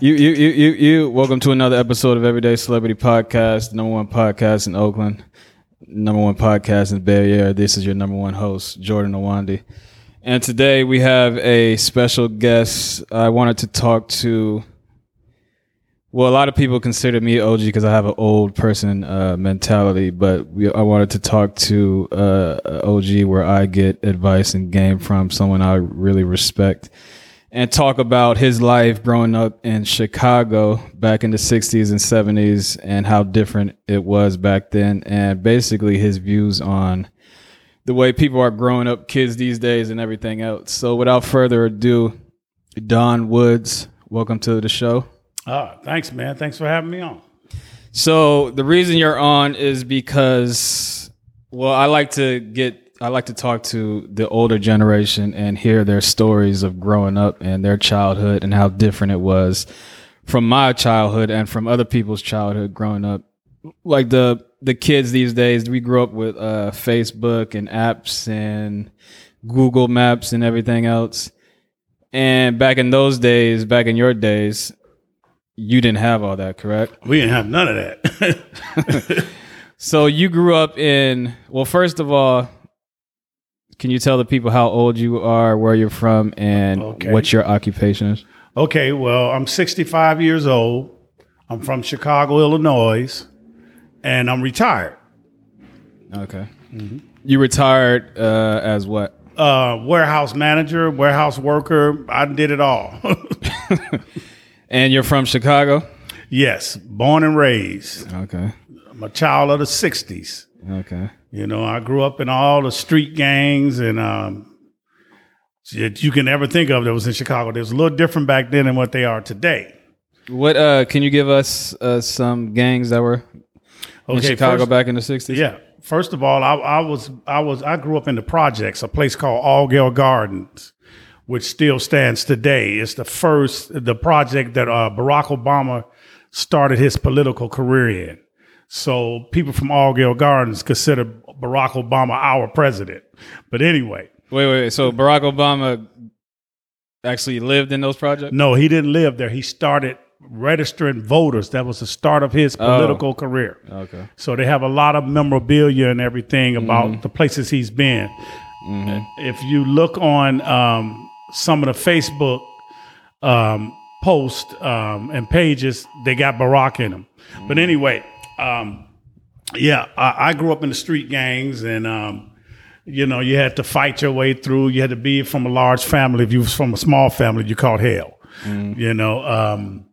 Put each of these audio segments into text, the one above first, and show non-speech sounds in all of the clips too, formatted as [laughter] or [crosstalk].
You, you, you, you, you. Welcome to another episode of Everyday Celebrity Podcast, number one podcast in Oakland, number one podcast in the Bay Area. This is your number one host, Jordan Awandi. And today we have a special guest. I wanted to talk to, well, a lot of people consider me OG because I have an old person uh, mentality, but we, I wanted to talk to uh, OG where I get advice and game from someone I really respect and talk about his life growing up in Chicago back in the 60s and 70s and how different it was back then, and basically his views on the way people are growing up, kids these days, and everything else. So, without further ado, Don Woods, welcome to the show. Oh, thanks, man. Thanks for having me on. So, the reason you're on is because, well, I like to get I like to talk to the older generation and hear their stories of growing up and their childhood and how different it was from my childhood and from other people's childhood growing up. Like the the kids these days, we grew up with uh, Facebook and apps and Google Maps and everything else. And back in those days, back in your days, you didn't have all that, correct? We didn't have none of that. [laughs] so you grew up in well, first of all, can you tell the people how old you are, where you're from, and okay. what your occupation is? Okay, well, I'm 65 years old. I'm from Chicago, Illinois, and I'm retired. Okay. Mm-hmm. You retired uh, as what? Uh, warehouse manager, warehouse worker. I did it all. [laughs] [laughs] and you're from Chicago? Yes, born and raised. Okay. I'm a child of the 60s. Okay. You know, I grew up in all the street gangs and um, that you can ever think of that was in Chicago. It was a little different back then than what they are today. What uh, can you give us uh, some gangs that were in Chicago first, back in the '60s? Yeah. First of all, I, I, was I was I grew up in the projects, a place called Altgeld Gardens, which still stands today. It's the first the project that uh, Barack Obama started his political career in. So people from Altgeld Gardens consider Barack Obama our president. But anyway. Wait, wait, wait. So Barack Obama actually lived in those projects? No, he didn't live there. He started registering voters. That was the start of his oh. political oh, career. Okay. So they have a lot of memorabilia and everything about mm-hmm. the places he's been. Mm-hmm. If you look on um, some of the Facebook um, posts um, and pages, they got Barack in them. Mm-hmm. But anyway, um, yeah, I, I, grew up in the street gangs, and um, you know, you had to fight your way through. You had to be from a large family. If you was from a small family, you caught hell. Mm. You know, um,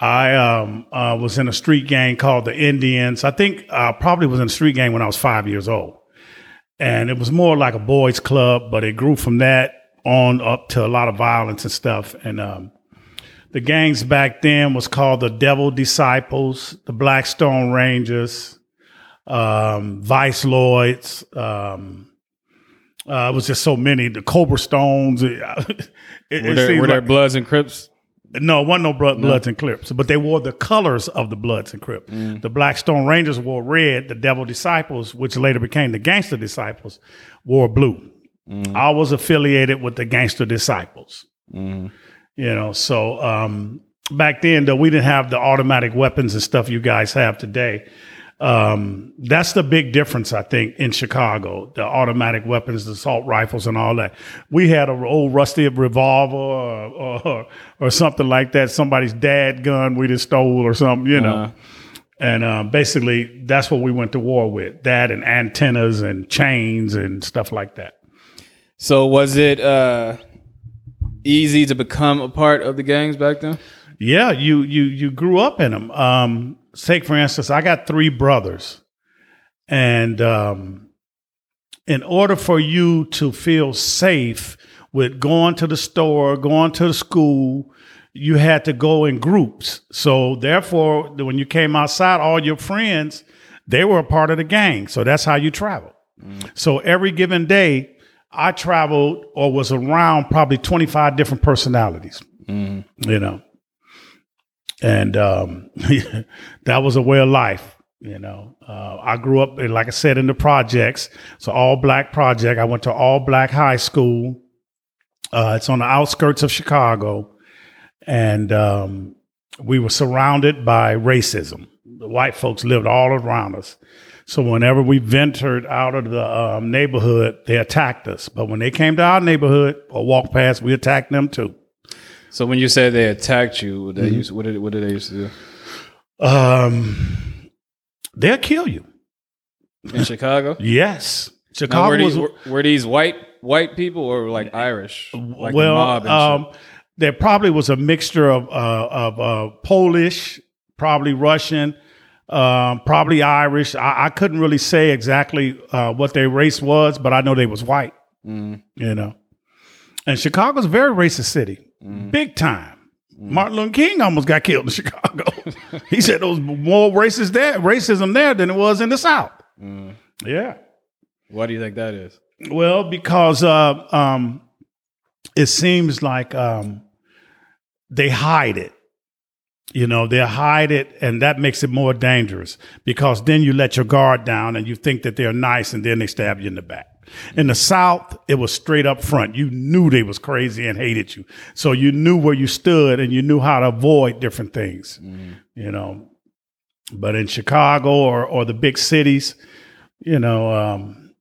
I um, uh, was in a street gang called the Indians. I think I uh, probably was in a street gang when I was five years old, and it was more like a boys' club, but it grew from that on up to a lot of violence and stuff. And um, the gangs back then was called the Devil Disciples, the Blackstone Rangers, um, Vice Lords. Um, uh, it was just so many. The Cobra Stones. [laughs] It, were, there, were there Bloods and Crips? No, it wasn't no blood, Bloods and Crips, but they wore the colors of the Bloods and Crips. Mm. The Blackstone Rangers wore red. The Devil Disciples, which later became the Gangster Disciples, wore blue. Mm. I was affiliated with the Gangster Disciples. Mm. You know, so um, back then though we didn't have the automatic weapons and stuff you guys have today. Um, that's the big difference, I think, in Chicago. The automatic weapons, the assault rifles, and all that. We had an old rusty revolver or, or, or something like that. Somebody's dad gun we just stole or something, you know. Uh-huh. And uh, basically, that's what we went to war with. That and antennas and chains and stuff like that. So was it? Uh easy to become a part of the gangs back then? Yeah, you you you grew up in them. Um, take for instance, I got three brothers, and um, in order for you to feel safe with going to the store, going to the school, you had to go in groups. So therefore, when you came outside, all your friends they were a part of the gang. So that's how you travel. So every given day, I traveled or was around probably 25 different personalities, you know. And um, [laughs] that was a way of life, you know. Uh, I grew up, like I said, in the projects. It's an all black project. I went to all black high school. Uh, it's on the outskirts of Chicago. And um, we were surrounded by racism. The white folks lived all around us. So whenever we ventured out of the um, neighborhood, they attacked us. But when they came to our neighborhood or walked past, we attacked them too. So when you say they attacked you, what, they Mm-hmm. used, what did what did they used to do Um, they'll kill you. in Chicago? [laughs] Yes, Now, Chicago were, was these, were, were these white white people or like Irish? Like well. mob um, there probably was a mixture of uh, of uh, Polish, probably Russian, um, probably Irish. I, I couldn't really say exactly uh, what their race was, but I know they was white. Mm, You know, and Chicago's a very racist city, mm, big time. Martin Luther King almost got killed in [laughs] Chicago. he said there was more racist there, racism there than it was in the South. mm. Yeah. Why do you think that is? Well, because uh, um, it seems like um, they hide it. You know, they hide it, and that makes it more dangerous because then you let your guard down and you think that they're nice, and then they stab you in the back. In the South, it was straight up front. You knew they was crazy and hated you, so you knew where you stood and you knew how to avoid different things. You know, but in Chicago or or the big cities, you know, um,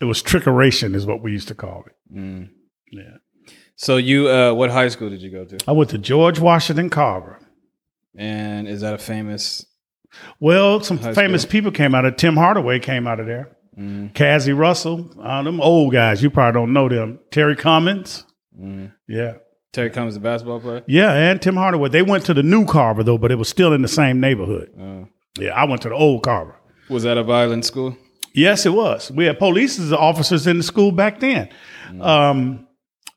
it was trickeration, is what we used to call it. Mm. Yeah. So you, uh, what high school did you go to? I went to George Washington Carver. And is that a famous? Well, some famous people came out of Tim Hardaway came out of there. Mm, Cazzie Russell, uh, them old guys. You probably don't know them. Terry Cummings. mm. Yeah. Terry Cummings, the basketball player. Yeah, and Tim Hardaway. They went to the new Carver though, but it was still in the same neighborhood. Uh, Yeah, I went to the old Carver. was that a violent school? Yes, it was. We had police officers in the school back then. Um,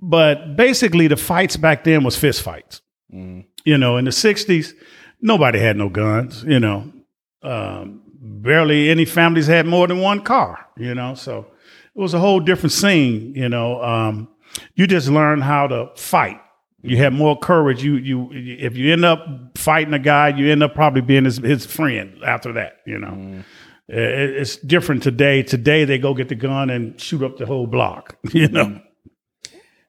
but basically, the fights back then was fist fights. Mm, You know, in the '60s, nobody had no guns. You know, um, barely any families had more than one car. You know, so it was a whole different scene. You know, um, you just learn how to fight. You have more courage. You you if you end up fighting a guy, you end up probably being his his friend after that. You know. It- It's different today. Today they go get the gun and shoot up the whole block. [laughs] You know,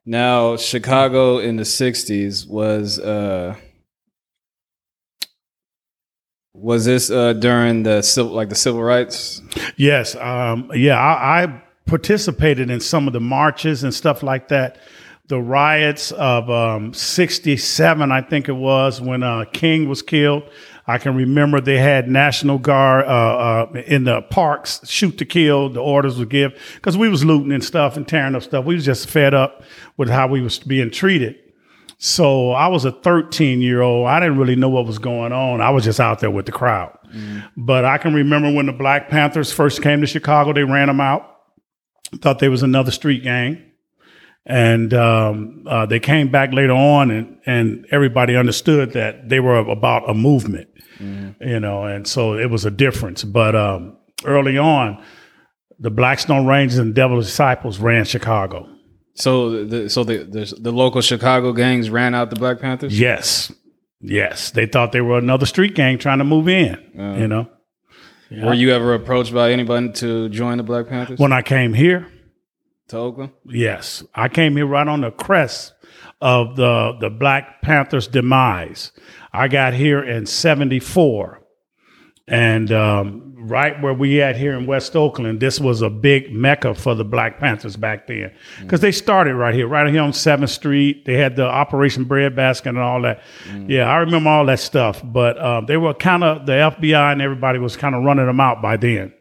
Now, Chicago in the '60s was uh, was this uh, during the civil, like the civil rights? yes, um, yeah. I, I participated in some of the marches and stuff like that. The riots of um, '67, I think it was, when uh, King was killed. I can remember they had National Guard uh, uh, in the parks, shoot to kill. The orders would give because we was looting and stuff and tearing up stuff. We was just fed up with how we was being treated. So I was a 13 year old. I didn't really know what was going on. I was just out there with the crowd. But I can remember when the Black Panthers first came to Chicago, they ran them out. Thought they was another street gang. And um, uh, they came back later on, and, and everybody understood that they were about a movement, you know, and so it was a difference. But um, early on, the Blackstone Rangers and Devil's Disciples ran Chicago. So, the, so the, the the local Chicago gangs ran out the Black Panthers. Yes. Yes. They thought they were another street gang trying to move in, you know. Were you ever approached by anybody to join the Black Panthers When I came here, to Oakland? yes, I came here right on the crest of the the Black Panthers demise. I got here in 74. And um, right where we at here in West Oakland, this was a big mecca for the Black Panthers back then. Because they started right here, right here on 7th Street. They had the Operation Breadbasket and all that. Yeah, I remember all that stuff. But um, they were kind of, the FBI and everybody was kind of running them out by then.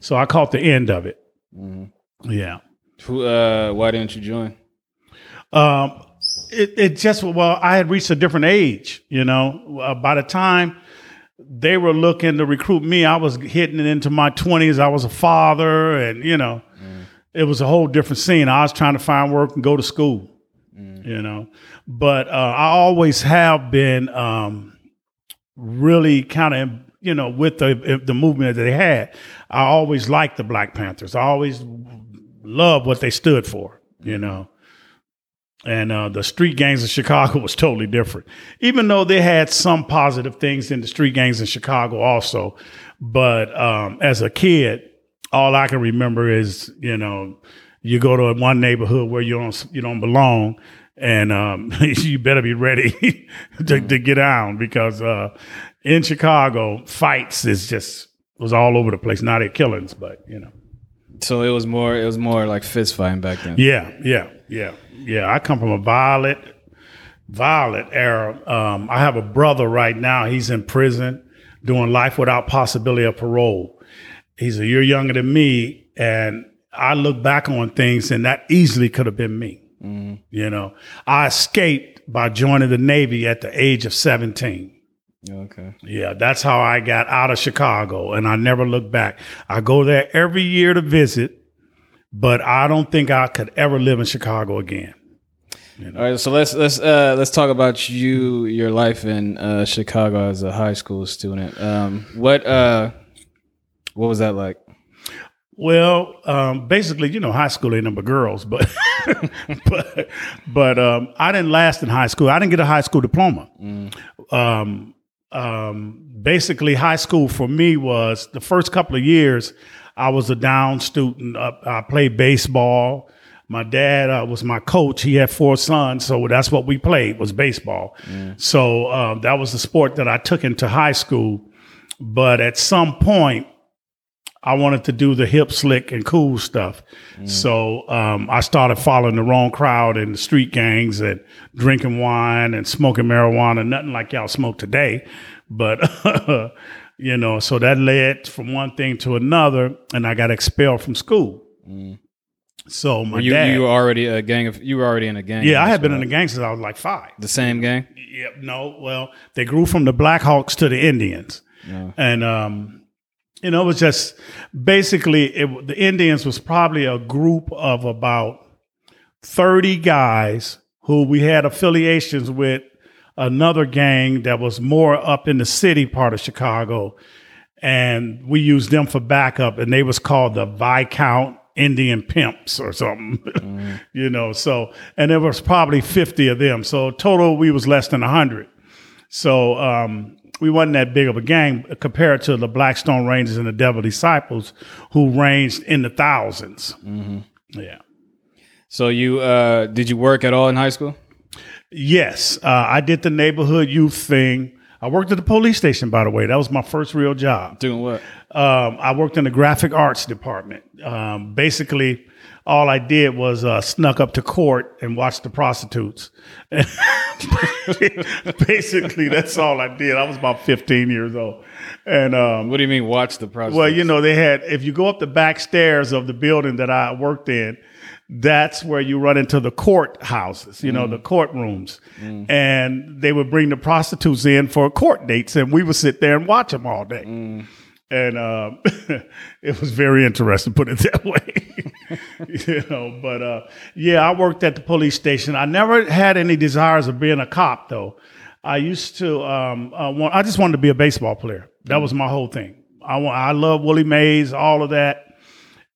So I caught the end of it. Yeah. Who? Uh, why didn't you join? Um, it, it just well, I had reached a different age. You know, uh, by the time they were looking to recruit me, I was hitting it into my twenties. I was a father, and you know, it was a whole different scene. I was trying to find work and go to school. You you know. But uh, I always have been um, really kind of, you know, with the the movement that they had. I always liked the Black Panthers. I always loved what they stood for, you know. And uh, the street gangs in Chicago was totally different, even though they had some positive things in the street gangs in Chicago also. But um, as a kid, all I can remember is, you know, you go to one neighborhood where you don't you don't belong, and um, [laughs] you better be ready [laughs] to, to, get down because uh, in Chicago, fights is just was all over the place. Not at killings, but you know. So it was more. It was more like fist fighting back then. Yeah, yeah, yeah, yeah. I come from a violent, violent era. Um, I have a brother right now. He's in prison doing life without possibility of parole. He's a year younger than me, and I look back on things, and that easily could have been me. Mm-hmm. You know, I escaped by joining the Navy at the age of 17. Okay. Yeah, that's how I got out of Chicago, and I never looked back. I go there every year to visit, but I don't think I could ever live in Chicago again. You know? All right, so let's let's uh, let's talk about you, your life in uh, Chicago as a high school student. Um, what uh, what was that like? Well, um, basically, you know, high school ain't number girls, but [laughs] but but um, I didn't last in high school. I didn't get a high school diploma. Mm. Um, um, basically, high school for me was the first couple of years. I was a down student. Uh, I played baseball. My dad uh, was my coach. He had four sons, so that's what we played was baseball. Mm. So uh, that was the sport that I took into high school. But at some point, I wanted to do the hip, slick, and cool stuff. Mm. So um, I started following the wrong crowd and the street gangs and drinking wine and smoking marijuana, nothing like y'all smoke today. But, [laughs] you know, so that led from one thing to another, and I got expelled from school. Mm. So my you, dad, you were already a gang of you were already in a gang. Yeah, I had been in a gang since I was like five. The same gang? Yeah, no. Well, they grew from the Blackhawks to the Indians, yeah. and um, you know, it was just basically it, the Indians was probably a group of about 30 guys who we had affiliations with another gang that was more up in the city part of Chicago. And we used them for backup, and they was called the Viscount Indian Pimps or something, [laughs] mm. you know. So, and there was probably 50 of them. So total, we was less than 100. So, um, we wasn't that big of a gang compared to the Blackstone Rangers and the Devil Disciples, who ranged in the 1000s mm-hmm. Yeah. So you uh, did you work at all in high school? Yes, uh, I did the neighborhood youth thing. I worked at the police station, by the way. That was my first real job. Doing what? Um, I worked in the graphic arts department. Um, basically, all I did was uh, snuck up to court and watch the prostitutes. [laughs] Basically, that's all I did. I was about 15 years old. And um, what do you mean, watch the prostitutes? Well, you know, they had, if you go up the back stairs of the building that I worked in, that's where you run into the courthouses, you know, mm. the courtrooms. Mm. And they would bring the prostitutes in for court dates, and we would sit there and watch them all day. Mm and um, [laughs] it was very interesting, put it that [laughs] way. you know, but uh, yeah, I worked at the police station. I never had any desires of being a cop, though. I used to um, uh, want, I just wanted to be a baseball player. That was my whole thing. I want, I love Willie Mays, all of that,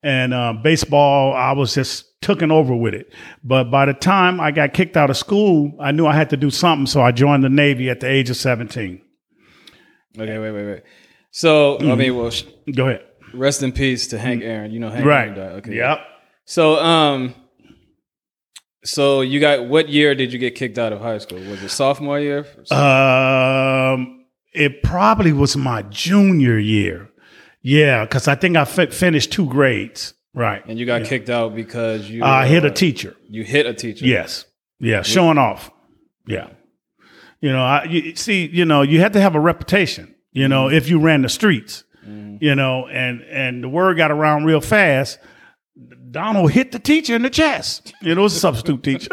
and uh, baseball. I was just taken over with it. But by the time I got kicked out of school, I knew I had to do something, so I joined the Navy at the age of seventeen. Okay, wait, wait, wait. So mm-hmm. I mean, well, sh- go ahead. Rest in peace to Hank Aaron. You know Hank right. Aaron died. Okay. Yep. So um, so you got what year did you get kicked out of high school? Was it sophomore year? Um, it probably was my junior year. Yeah, because I think I fi- finished two grades. Right. And you got yeah. kicked out because you uh, hit a teacher. You hit a teacher. Yes. Yeah. Showing off. Yeah. You know, I you, see. You know, you had to have a reputation you know, if you ran the streets, mm-hmm. you know, and and the word got around real fast. Donald hit the teacher in the chest. You know, it was a substitute teacher.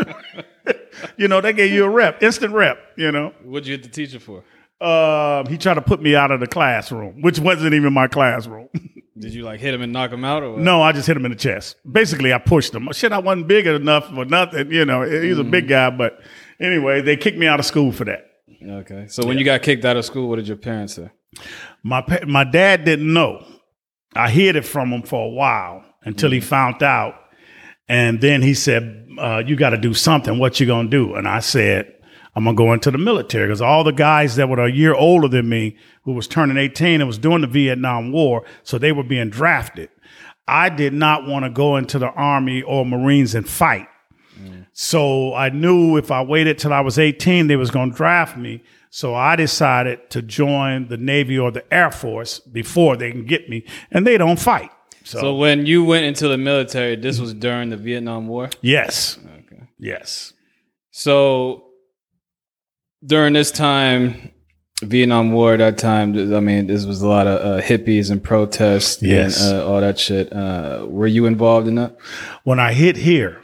[laughs] you know, they gave you a rep, instant rep. You know, what'd you hit the teacher for? Uh, he tried to put me out of the classroom, which wasn't even my classroom. [laughs] Did you like hit him and knock him out, or what? No, I just hit him in the chest. Basically, I pushed him. Shit, I wasn't big enough for nothing. You know, he's a big guy, but anyway, they kicked me out of school for that. Okay. So when you got kicked out of school, what did your parents say? My pa- my dad didn't know. I hid it from him for a while until he found out, and then he said, uh, "You got to do something. What you gonna do?" And I said, "I'm gonna go into the military because all the guys that were a year older than me, who was turning 18 and was doing the Vietnam War, so they were being drafted. I did not want to go into the Army or Marines and fight." So I knew if I waited till I was 18, they was going to draft me. So I decided to join the Navy or the Air Force before they can get me, and they don't fight. So, So when you went into the military, this was during the Vietnam War. yes, Okay. yes, So during this time, Vietnam War, that time, I mean, this was a lot of uh, hippies and protests Yes. and uh, all that shit. Uh, were you involved in that? when I hit here,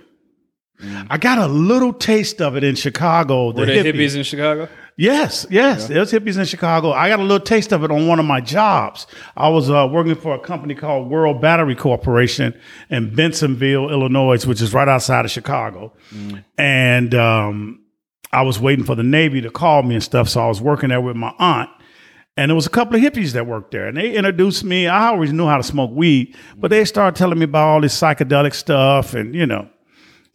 I got a little taste of it in Chicago. The Were there hippie- hippies in Chicago? Yes, yes. There's hippies in Chicago. I got a little taste of it on one of my jobs. I was uh, working for a company called World Battery Corporation in Bensenville, Illinois, which is right outside of Chicago. And um, I was waiting for the Navy to call me and stuff. So I was working there with my aunt. And there was a couple of hippies that worked there, and they introduced me. I always knew how to smoke weed, but they started telling me about all this psychedelic stuff, and you know,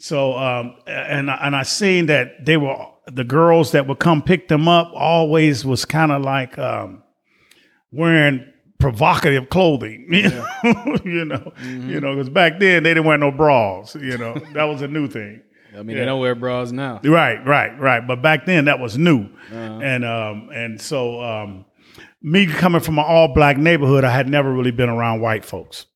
so, um, and I- and I seen that they were the girls that would come pick them up always was kind of like um, wearing provocative clothing, [laughs] you know, you know, you know, because back then they didn't wear no bras, you know, [laughs] that was a new thing. I mean, they don't wear bras now. Right, right, right. But back then that was new, and um, and so um, me coming from an all black neighborhood, I had never really been around white folks.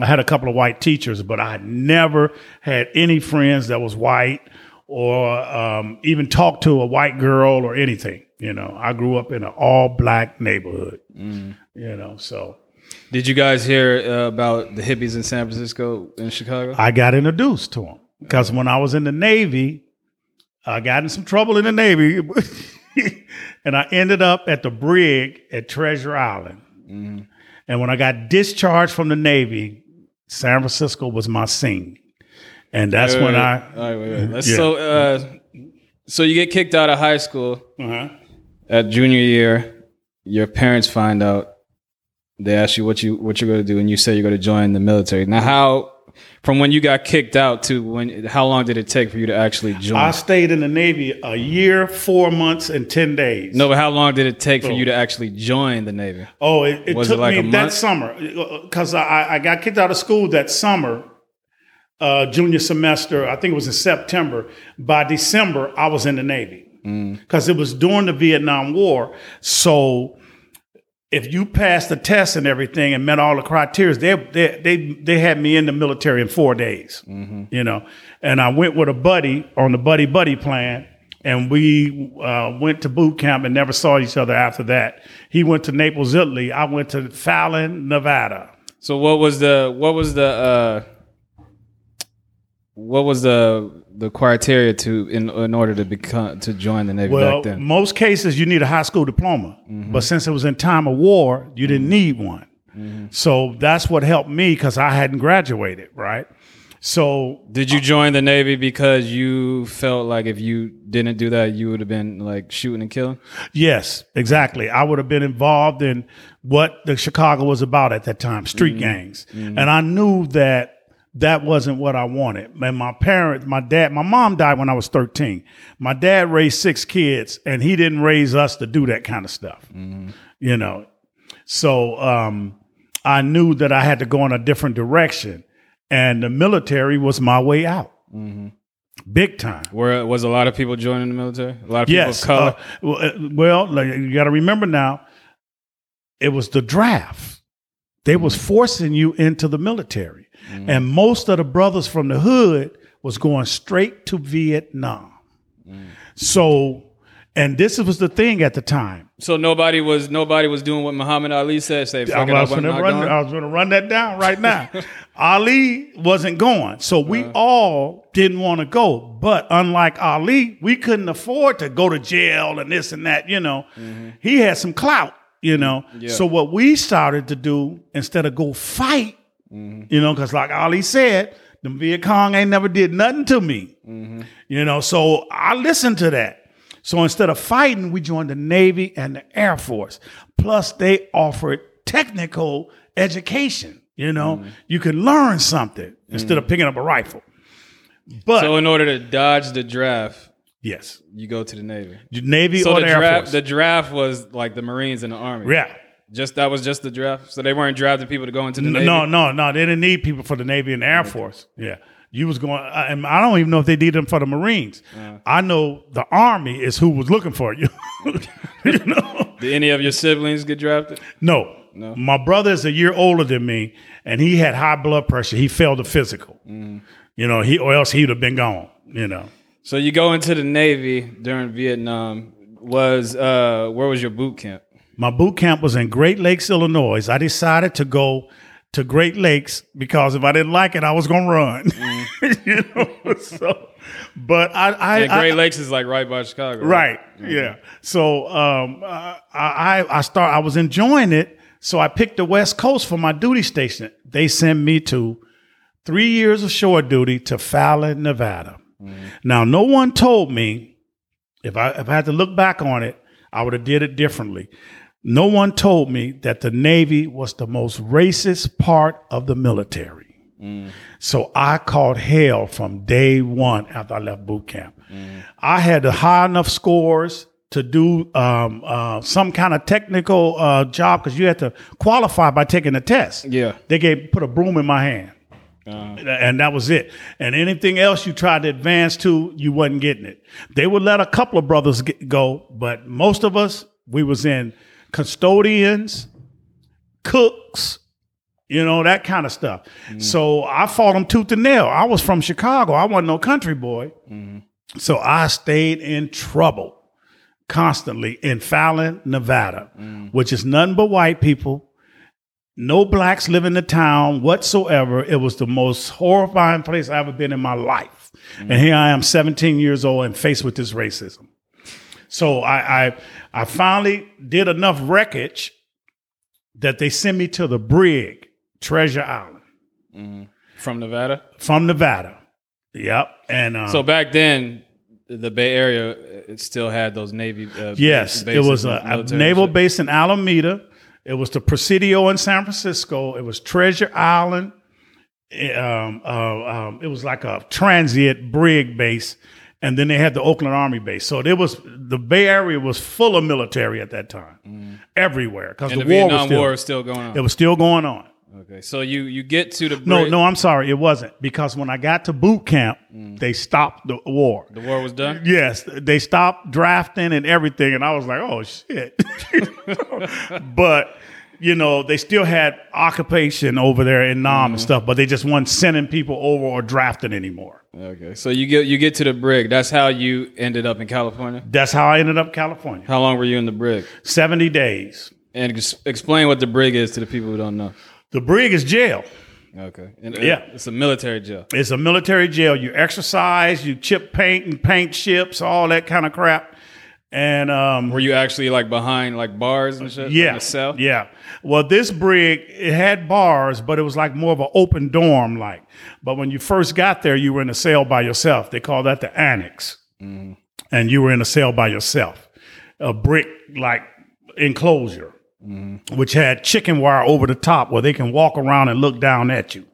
I had a couple of white teachers, but I never had any friends that was white or um, even talked to a white girl or anything. You know, I grew up in an all black neighborhood. You know, so Did you guys hear uh, about the hippies in San Francisco and Chicago? I got introduced to them because when I was in the Navy, I got in some trouble in the Navy, [laughs] and I ended up at the brig at Treasure Island. And when I got discharged from the Navy, San Francisco was my scene, and that's Wait, when wait, I. wait. Wait, wait. Let's, Yeah. So, uh, so you get kicked out of high school Uh-huh. at junior year. Your parents find out. They ask you what you what you're going to do, and you say you're going to join the military. Now, how from when you got kicked out to when? How long did it take for you to actually join? I stayed in the Navy a year, four months, and ten days. no, but how long did it take for you to actually join the Navy? Oh, it, it Was it took like me that summer because I, I got kicked out of school that summer, uh, junior semester. I think it was in September. By December, I was in the Navy Mm. because it was during the Vietnam War. So if you passed the test and everything and met all the criteria, they they they, they had me in the military in four days. Mm-hmm. You know, and I went with a buddy on the buddy buddy plan. And we uh, went to boot camp and never saw each other after that. He went to Naples, Italy. I went to Fallon, Nevada. So what was the what was the uh, what was the the criteria to in in order to become to join the Navy Well, back then? most cases you need a high school diploma, mm-hmm. but since it was in time of war, you didn't mm-hmm. need one. Mm-hmm. So that's what helped me because I hadn't graduated, right? So Did you join the Navy because you felt like if you didn't do that, you would have been like shooting and killing? yes, exactly. I would have been involved in what the Chicago was about at that time, street gangs, and I knew that that wasn't what I wanted. And my parents, my dad, my mom died when I was 13. My dad raised six kids and he didn't raise us to do that kind of stuff. You know. So um, I knew that I had to go in a different direction. And the military was my way out. Big time. Where was a lot of people joining the military? A lot of people Yes. of color. uh, well, uh, well, like, you got to remember now, it was the draft. They was forcing you into the military, Mm-hmm. and most of the brothers from the hood was going straight to Vietnam. Mm. So, and this was the thing at the time. so nobody was nobody was doing what Muhammad Ali said. Say, I was, I gonna run. I was going to run that down right now. [laughs] Ali wasn't going. So we uh. all didn't want to go. But unlike Ali, we couldn't afford to go to jail and this and that, you know. Mm-hmm. He had some clout. you know. Yeah. So what we started to do instead of go fight, Mm-hmm. you know, because like Ali said, the Viet Cong ain't never did nothing to me, mm-hmm. you know. So I listened to that. So instead of fighting, we joined the Navy and the Air Force. Plus, they offered technical education. You know, mm-hmm. you can learn something instead of picking up a rifle. But So in order to dodge the draft, yes, you go to the Navy. Navy So or the the Air draft, Force. the draft was like the Marines and the Army. yeah. Just that was just the draft. So they weren't drafting people to go into the No, Navy. no, no, no. They didn't need people for the Navy and the Air Force. Yeah. You was going, I- and I don't even know if they did them for the Marines. I know the Army is who was looking for you. [laughs] you know? Did any of your siblings get drafted? No. No. My brother is a year older than me, and he had high blood pressure. He failed the physical. You know, he or else he'd have been gone. You know, So you go into the Navy during Vietnam. Was uh where was your boot camp? My boot camp was in Great Lakes, Illinois. I decided to go to Great Lakes because if I didn't like it, I was going to run. [laughs] you know, so. But I, I, And I- Great Lakes is like right by Chicago. Right. Yeah. So um, uh, I I start. I was enjoying it. So I picked the West Coast for my duty station. They sent me to three years of shore duty to Fallon, Nevada. Now, no one told me if I if I had to look back on it, I would have did it differently. No one told me that the Navy was the most racist part of the military. So I caught hell from day one after I left boot camp. I had high enough scores to do um, uh, some kind of technical uh, job because you had to qualify by taking a test. Yeah. They gave put a broom in my hand. And that was it. And anything else you tried to advance to, you wasn't getting it. They would let a couple of brothers get, go, but most of us, we was in custodians, cooks, you know, that kind of stuff. Mm. So I fought them tooth and nail. I was from Chicago. I wasn't no country boy. Mm-hmm. So I stayed in trouble constantly in Fallon, Nevada, mm. which is nothing but white people. No blacks live in the town whatsoever. It was the most horrifying place I've ever been in my life. And mm. here I am, 17 years old and faced with this racism. So I, I I finally did enough wreckage that they sent me to the brig, Treasure Island, From Nevada. from Nevada. Yep. And um, So back then, the Bay Area it still had those Navy. Uh, Yes, it was a, a naval shit. base in Alameda. It was the Presidio in San Francisco. It was Treasure Island. It, um, uh, um, it was like a transient brig base, and then they had the Oakland Army base. So there was the Bay Area was full of military at that time, mm. everywhere because the, the, war was still War is still going on. it was still going on. okay, so you you get to the No, no, I'm sorry, it wasn't because when I got to boot camp, mm. they stopped the war. the war was done. Yes, they stopped drafting and everything, and I was like, "Oh shit!" [laughs] [laughs] but you know, they still had occupation over there in Nam and mm-hmm. stuff, but they just weren't sending people over or drafting anymore. Okay, so you get you get to the brig. That's how you ended up in California. That's how I ended up in California. How long were you in the brig? Seventy days. And ex- explain what the brig is to the people who don't know. The brig is jail. Okay, and, Yeah. it's a military jail. It's a military jail. You exercise, you chip paint and paint ships, all that kind of crap. And um, Were you actually like behind like bars and shit? Yeah, cell. yeah. Well, this brig it had bars, but it was like more of an open dorm, like. But when you first got there, you were in a cell by yourself. They call that the annex, and you were in a cell by yourself, a brick like enclosure, which had chicken wire over the top where they can walk around and look down at you.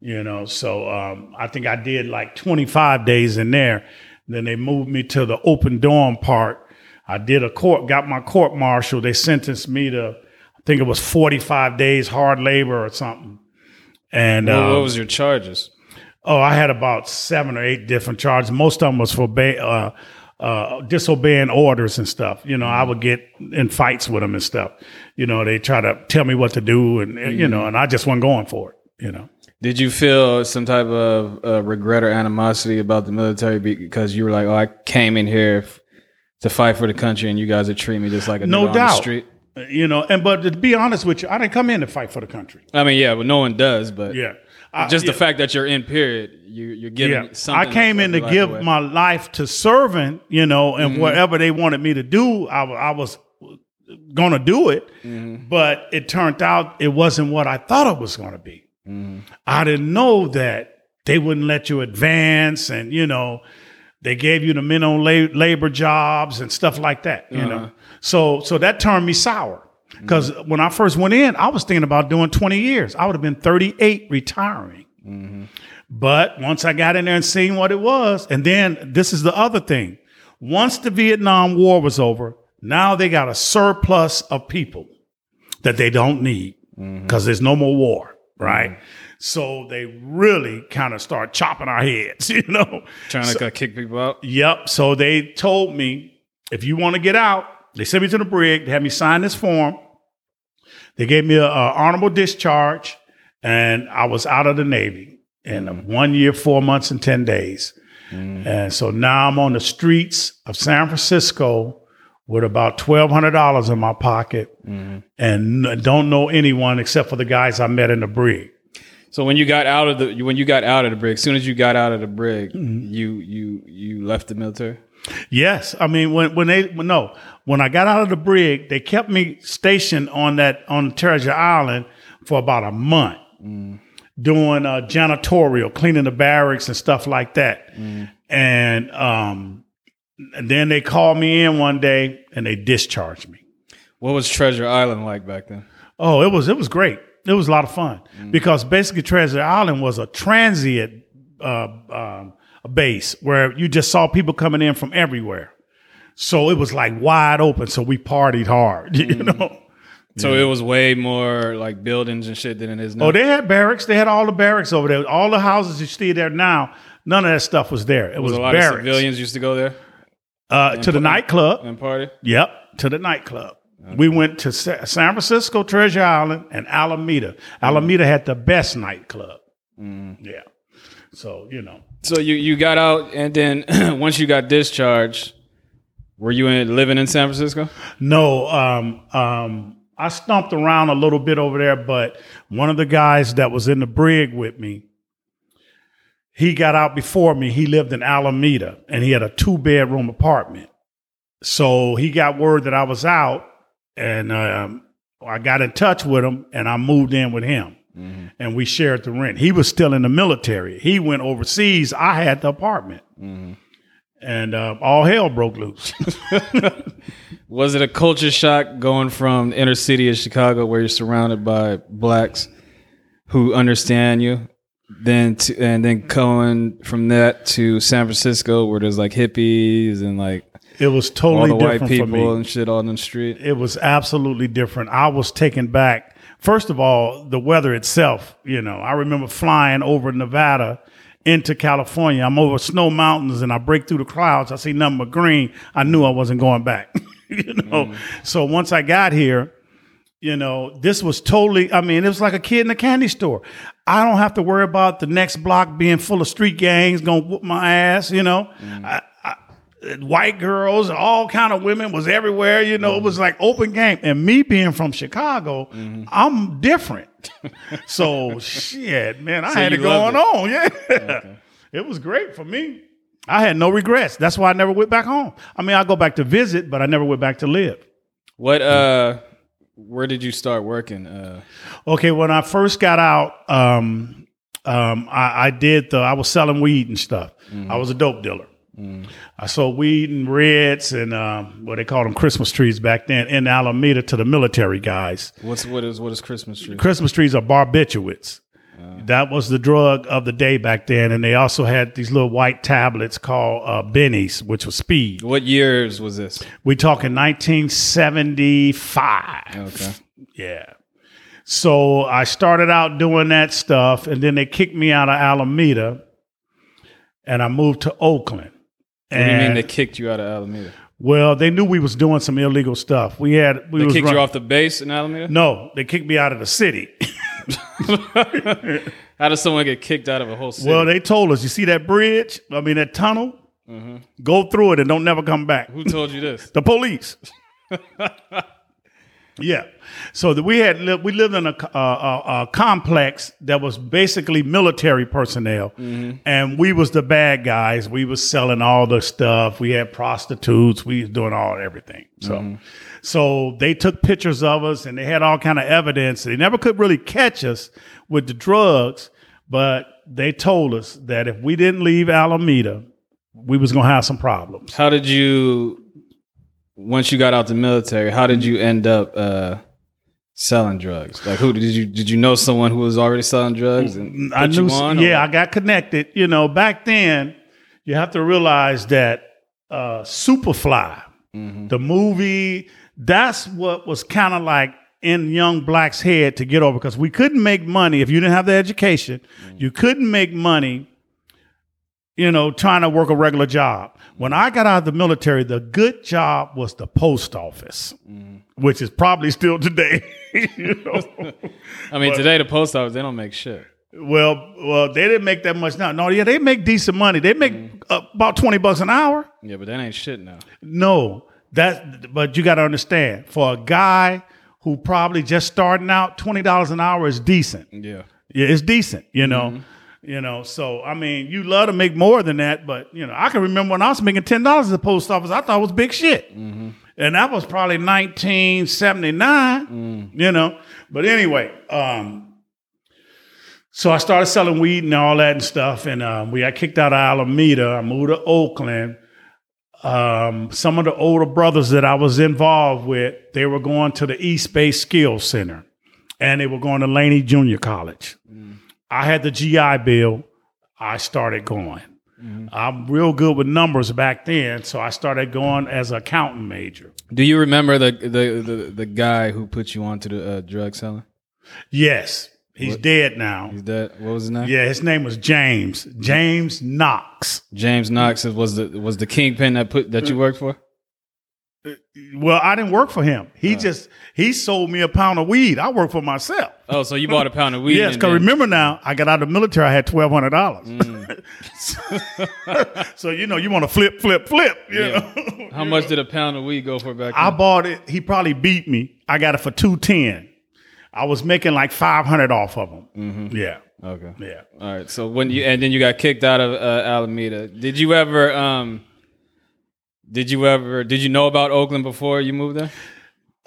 You know, so um, I think I did like 25 days in there. Then they moved me to the open dorm part. I did a court, got my court martial. They sentenced me to, I think it was 45 days hard labor or something. And What, um, what was your charges? oh, I had about seven or eight different charges. Most of them was for ba- uh, uh, disobeying orders and stuff. You know, I would get in fights with them and stuff. You know, they try to tell me what to do, and and, you know, and I just wasn't going for it. You know. Did you feel some type of uh, regret or animosity about the military because you were like, "Oh, I came in here f- to fight for the country, and you guys are treating me just like a No nigga on the doubt. street"? You know, and but to be honest with you, I didn't come in to fight for the country. I mean, yeah, but no one does. But Yeah, I- just the fact that you're in period, you, you're giving Yeah, something. I came in to give away. my life to serving. You know, and Mm-hmm. whatever they wanted me to do, I, I was going to do it, but it turned out it wasn't what I thought it was going to be. Mm-hmm. I didn't know that they wouldn't let you advance, and you know, they gave you the minimum la- labor jobs and stuff like that. You know, uh-huh. so so that turned me sour because mm-hmm. when I first went in, I was thinking about doing twenty years. I would have been thirty eight retiring. Mm-hmm. But once I got in there and seen what it was, and then this is the other thing. Once the Vietnam War was over, now they got a surplus of people that they don't need because there's no more war, right? Mm-hmm. So they really kind of start chopping our heads, [laughs] you know. Trying to kick people out. Yep. So they told me if you want to get out, they sent me to the brig. They had me sign this form. They gave me a, a honorable discharge, and I was out of the Navy in mm. one year, four months, and ten days. Mm. And so now I'm on the streets of San Francisco with about twelve hundred dollars in my pocket, and don't know anyone except for the guys I met in the brig. So when you got out of the when you got out of the brig, as soon as you got out of the brig, Mm-hmm. you you you left the military. Yes, I mean when when they when, no when I got out of the brig, they kept me stationed on that on Treasure Island for about a month, doing uh, janitorial, cleaning the barracks and stuff like that. And um, and then they called me in one day and they discharged me. What was Treasure Island like back then? Oh, it was it was great. It was a lot of fun because basically Treasure Island was a transient uh, um, base where you just saw people coming in from everywhere. So it was like wide open. So we partied hard, [laughs] you know. So it was way more like buildings and shit than it is now. Oh, they had barracks. They had all the barracks over there. All the houses you see there now, none of that stuff was there. It was, a lot barracks. of civilians used to go there uh, to the nightclub. and party. Yep, to the nightclub. We went to Sa- San Francisco, Treasure Island, and Alameda. Alameda had the best nightclub. Yeah. So, you know. So you you got out, and then [clears throat] once you got discharged, were you in, living in San Francisco? No, um, um, I stomped around a little bit over there, but one of the guys that was in the brig with me, he got out before me. He lived in Alameda and he had a two bedroom apartment. So he got word that I was out and um, I got in touch with him and I moved in with him and we shared the rent. He was still in the military. He went overseas. I had the apartment. And uh, all hell broke loose. [laughs] Was it a culture shock going from the inner city of Chicago, where you're surrounded by blacks who understand you, then to, and then going from that to San Francisco, where there's like hippies and like It was all totally the white different for people me. and shit on the street. It was absolutely different. I was taken back. First of all, the weather itself, you know, I remember flying over Nevada into California. I'm over snow mountains and I break through the clouds. I see nothing but green. I knew I wasn't going back. [laughs] you know. Mm. So once I got here, you know, this was totally, I mean, it was like a kid in a candy store. I don't have to worry about the next block being full of street gangs going to whoop my ass, you know. I, I, white girls, all kind of women was everywhere, you know. It was like open game. And me being from Chicago, I'm different. [laughs] so shit, man, I had it going loved on. Yeah. [laughs] It was great for me. I had no regrets. That's why I never went back home. I mean, I go back to visit, but I never went back to live. What uh, where did you start working? Uh, Okay, when I first got out, um, um, I, I did the I was selling weed and stuff. I was a dope dealer. I sold weed and reds and um, what they called them Christmas trees back then in Alameda to the military guys. what's what is what is Christmas tree? Christmas trees are barbiturates. That was the drug of the day back then, and they also had these little white tablets called uh, bennies, which was speed. What years was this? We talking 1975. Okay. Yeah. So I started out doing that stuff, and then they kicked me out of Alameda, and I moved to Oakland. What do you mean they kicked you out of Alameda? well, they knew we was doing some illegal stuff. We had we They was kicked run- you off the base in Alameda? No, they kicked me out of the city. [laughs] [laughs] How does someone get kicked out of a whole city? well, they told us, you see that bridge? I mean that tunnel? Mm-hmm. Go through it and don't never come back. Who told you this? [laughs] The police. [laughs] Yeah. So that we had li- we lived in a, uh, a, a complex that was basically military personnel, and we was the bad guys. We was selling all the stuff. We had prostitutes. We was doing all everything. So, so they took pictures of us, and they had all kind of evidence. They never could really catch us with the drugs, but they told us that if we didn't leave Alameda, we was gonna have some problems. How did you, once you got out the military, how did you end up uh, selling drugs? Like, who did you did you know someone who was already selling drugs and I put you knew, on? yeah, or- I got connected. You know, back then, you have to realize that uh, Superfly, Mm-hmm. the movie, that's what was kind of like in young black's head to get over because we couldn't make money if you didn't have the education. Mm-hmm. You couldn't make money, you know, trying to work a regular job. When I got out of the military, the good job was the post office, Mm-hmm. which is probably still today. [laughs] you know? [laughs] I mean, today the post office they don't make shit. Well, well, they didn't make that much now. No, yeah, they make decent money. They make uh, about twenty bucks an hour. Yeah, but that ain't shit now. No, that. But you got to understand, for a guy who probably just starting out, twenty dollars an hour is decent. Yeah. Yeah, it's decent. You know, Mm-hmm. You know. So I mean, you love to make more than that, but you know, I can remember when I was making ten dollars at the post office. I thought it was big shit. Mm-hmm. And that was probably 1979, Mm. you know. But anyway, um, so I started selling weed and all that and stuff. And um, we got kicked out of Alameda. I moved to Oakland. Um, some of the older brothers that I was involved with, they were going to the East Bay Skills Center and they were going to Laney Junior College. I had the GI Bill. I started going. I'm real good with numbers back then, so I started going as an accountant major. Do you remember the the the, the guy who put you onto the uh, drug selling? Yes, he's dead now. He's dead. What was his name? Yeah, his name was James. James Knox. James Knox was the was the kingpin that put that you worked for. Well, I didn't work for him. He just he sold me a pound of weed. I worked for myself. Oh, so you bought a pound of weed? Yes, because then- remember now, I got out of the military. I had twelve hundred dollars. Mm. [laughs] so you know, you want to flip, flip, flip. You Yeah. know? [laughs] How much did a pound of weed go for back then? I then? bought it. He probably beat me. I got it for two ten. I was making like five hundred off of him. Mm-hmm. Yeah, okay. yeah. All right. So when you and then you got kicked out of uh, Alameda. Did you ever um did you ever did you know about Oakland before you moved there?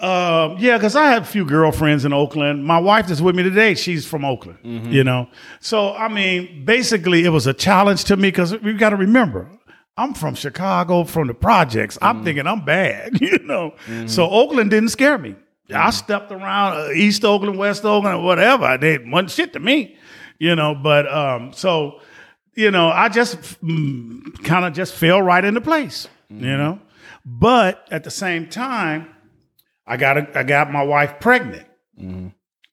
Um, yeah, because I have a few girlfriends in Oakland. My wife is with me today, she's from Oakland. You know, so I mean, basically, it was a challenge to me because we've got to remember, I'm from Chicago, from the projects. I'm thinking I'm bad, [laughs] you know. So Oakland didn't scare me. I stepped around uh, East Oakland, West Oakland, whatever. They wasn't shit to me, you know. But um, so you know, I just mm, kind of just fell right into place, you know. But at the same time, I got a, I got my wife pregnant,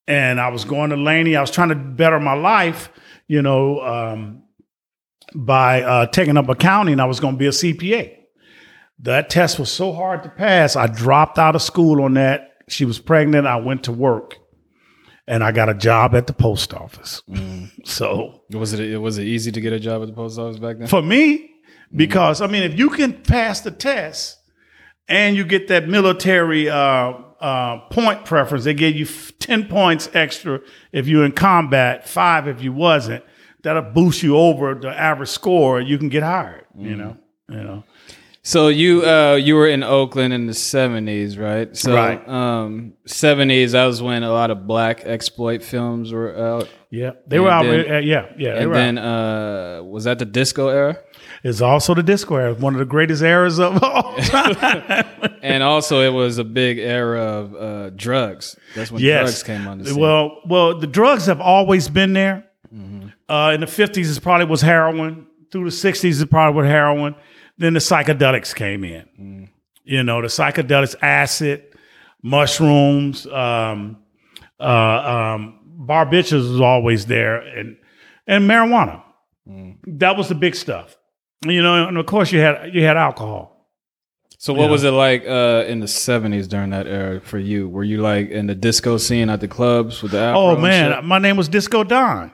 and I was going to Laney. I was trying to better my life, you know, um, by uh, taking up accounting. I was going to be a CPA. That test was so hard to pass. I dropped out of school on that. She was pregnant. I went to work, and I got a job at the post office. [laughs] So Was it was it easy to get a job at the post office back then? for me, because I mean, if you can pass the test and you get that military uh, uh, point preference, they give you f- ten points extra if you're in combat, five if you wasn't. That'll boost you over the average score. You can get hired. You know, you know. So you uh you were in Oakland in the seventies, right? So Right. um seventies that was when a lot of black exploit films were out. Yeah, they were out. then- uh, yeah, yeah. And then uh was that the disco era? It's also the disco era, one of the greatest eras of all time. [laughs] And also it was a big era of uh drugs. That's when yes. drugs came on the scene. Well, well, the drugs have always been there. Mm-hmm. Uh, in the fifties, it probably was heroin. Through the sixties, it probably was heroin. Then the psychedelics came in. Mm. You know, the psychedelics, acid, mushrooms, um, uh, um, barbiturates was always there, and and marijuana. Mm. That was the big stuff. You know, and of course you had you had alcohol. So what Yeah. was it like uh, in the seventies during that era for you? Were you like in the disco scene at the clubs with the afro Oh man, my name was Disco Don.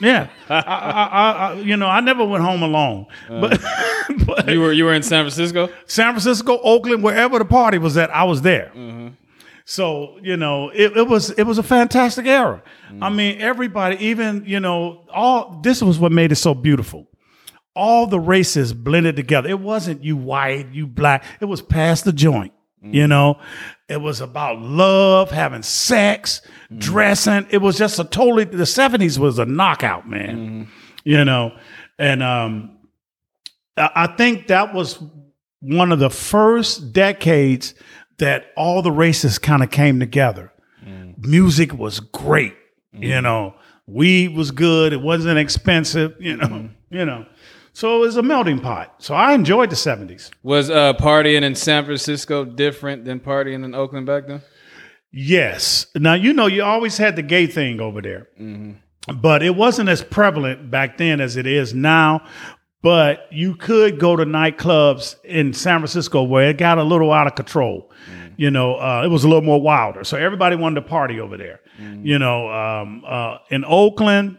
Yeah, [laughs] I, I, I, you know, I never went home alone. Uh. but [laughs] but you were you were in San Francisco? San Francisco, Oakland, wherever the party was at, I was there. Mm-hmm. So you know, it, it was it was a fantastic era. I mm. mean, everybody, even you know, all this was what made it so beautiful. All the races blended together. It wasn't you white, you black. It was past the joint. You mm. know, it was about love, having sex, mm. dressing. It was just a totally. The seventies was a knockout, man. Mm-hmm. You know, and um, I I think that was one of the first decades that all the races kind of came together. Mm. Music was great, you mm-hmm. know. Weed was good. It wasn't expensive, you know. Mm-hmm. You know, so it was a melting pot. So I enjoyed the seventies. Was uh, partying in San Francisco different than partying in Oakland back then? Yes. Now you know you always had the gay thing over there, but it wasn't as prevalent back then as it is now. But you could go to nightclubs in San Francisco where it got a little out of control. You know, uh, it was a little more wilder. So everybody wanted to party over there. You know, um, uh, in Oakland,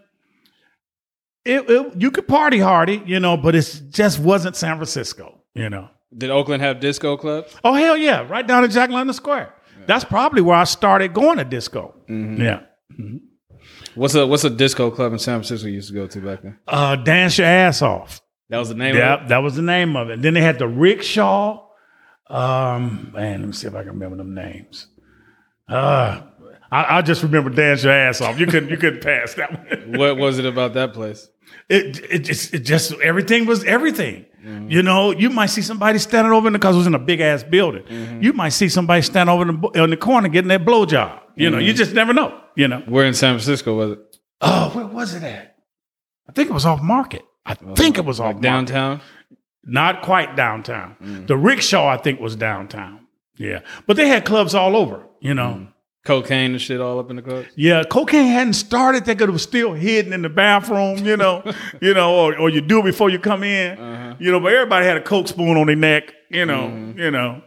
it, it, you could party hardy, you know, but it just wasn't San Francisco. You know. Did Oakland have disco clubs? Oh hell yeah! Right down in Jack London Square. That's probably where I started going to disco. Yeah. What's a what's a disco club in San Francisco you used to go to back then? Uh, dance your ass off. That was the name Yeah, of it. Yeah, that was the name of it. Then they had the rickshaw. Um, man, let me see if I can remember them names. Uh, I, I just remember dance your ass off. You couldn't you couldn't pass that one. [laughs] What was it about that place? It it just it just everything was everything. Mm-hmm. You know, you might see somebody standing over in the because it was in a big ass building. Mm-hmm. You might see somebody standing over in the, in the corner getting their blowjob. You know, you mm-hmm. just never know. You know. Where in San Francisco was it? Oh, where was it at? I think it was off Market. I think it was off Like downtown? Not quite downtown. Mm. The rickshaw, I think, was downtown. Yeah, but they had clubs all over. You know. Mm. Cocaine and shit all up in the clubs? Yeah, cocaine hadn't started. That could was still hidden in the bathroom. You know, [laughs] you know, or, or you do it before you come in. Uh-huh. You know, but everybody had a coke spoon on their neck. You know, mm-hmm. you know.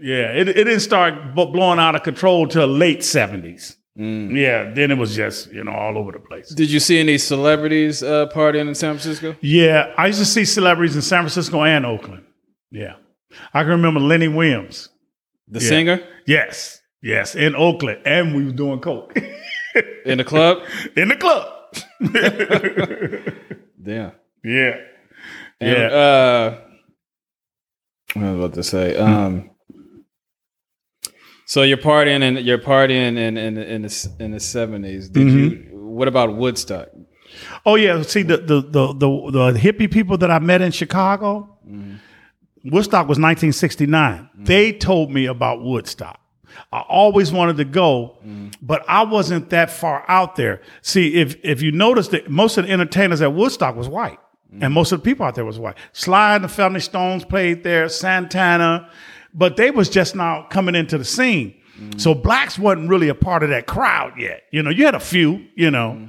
Yeah, it, it didn't start blowing out of control till late seventies. Mm. Yeah, then it was just you know all over the place. Did you see any celebrities uh, partying in San Francisco? Yeah, I used to see celebrities in San Francisco and Oakland. Yeah, I can remember Lenny Williams. The singer Yes, yes, in Oakland, and we were doing coke in the club? [laughs] in the club. [laughs] Damn. yeah, And, yeah. Uh, what was about to say? Um, so you're partying and you're partying in in in the in the seventies. Did you? What about Woodstock? Oh yeah. See the the the the, the hippie people that I met in Chicago. Woodstock was 1969. They told me about Woodstock. I always wanted to go, mm-hmm. but I wasn't that far out there. See, if if you notice that most of the entertainers at Woodstock was white, and mm-hmm. most of the people out there was white. Sly and the Family Stones played there, Santana, but they was just now coming into the scene. Mm-hmm. So blacks wasn't really a part of that crowd yet. You know, you had a few. You know,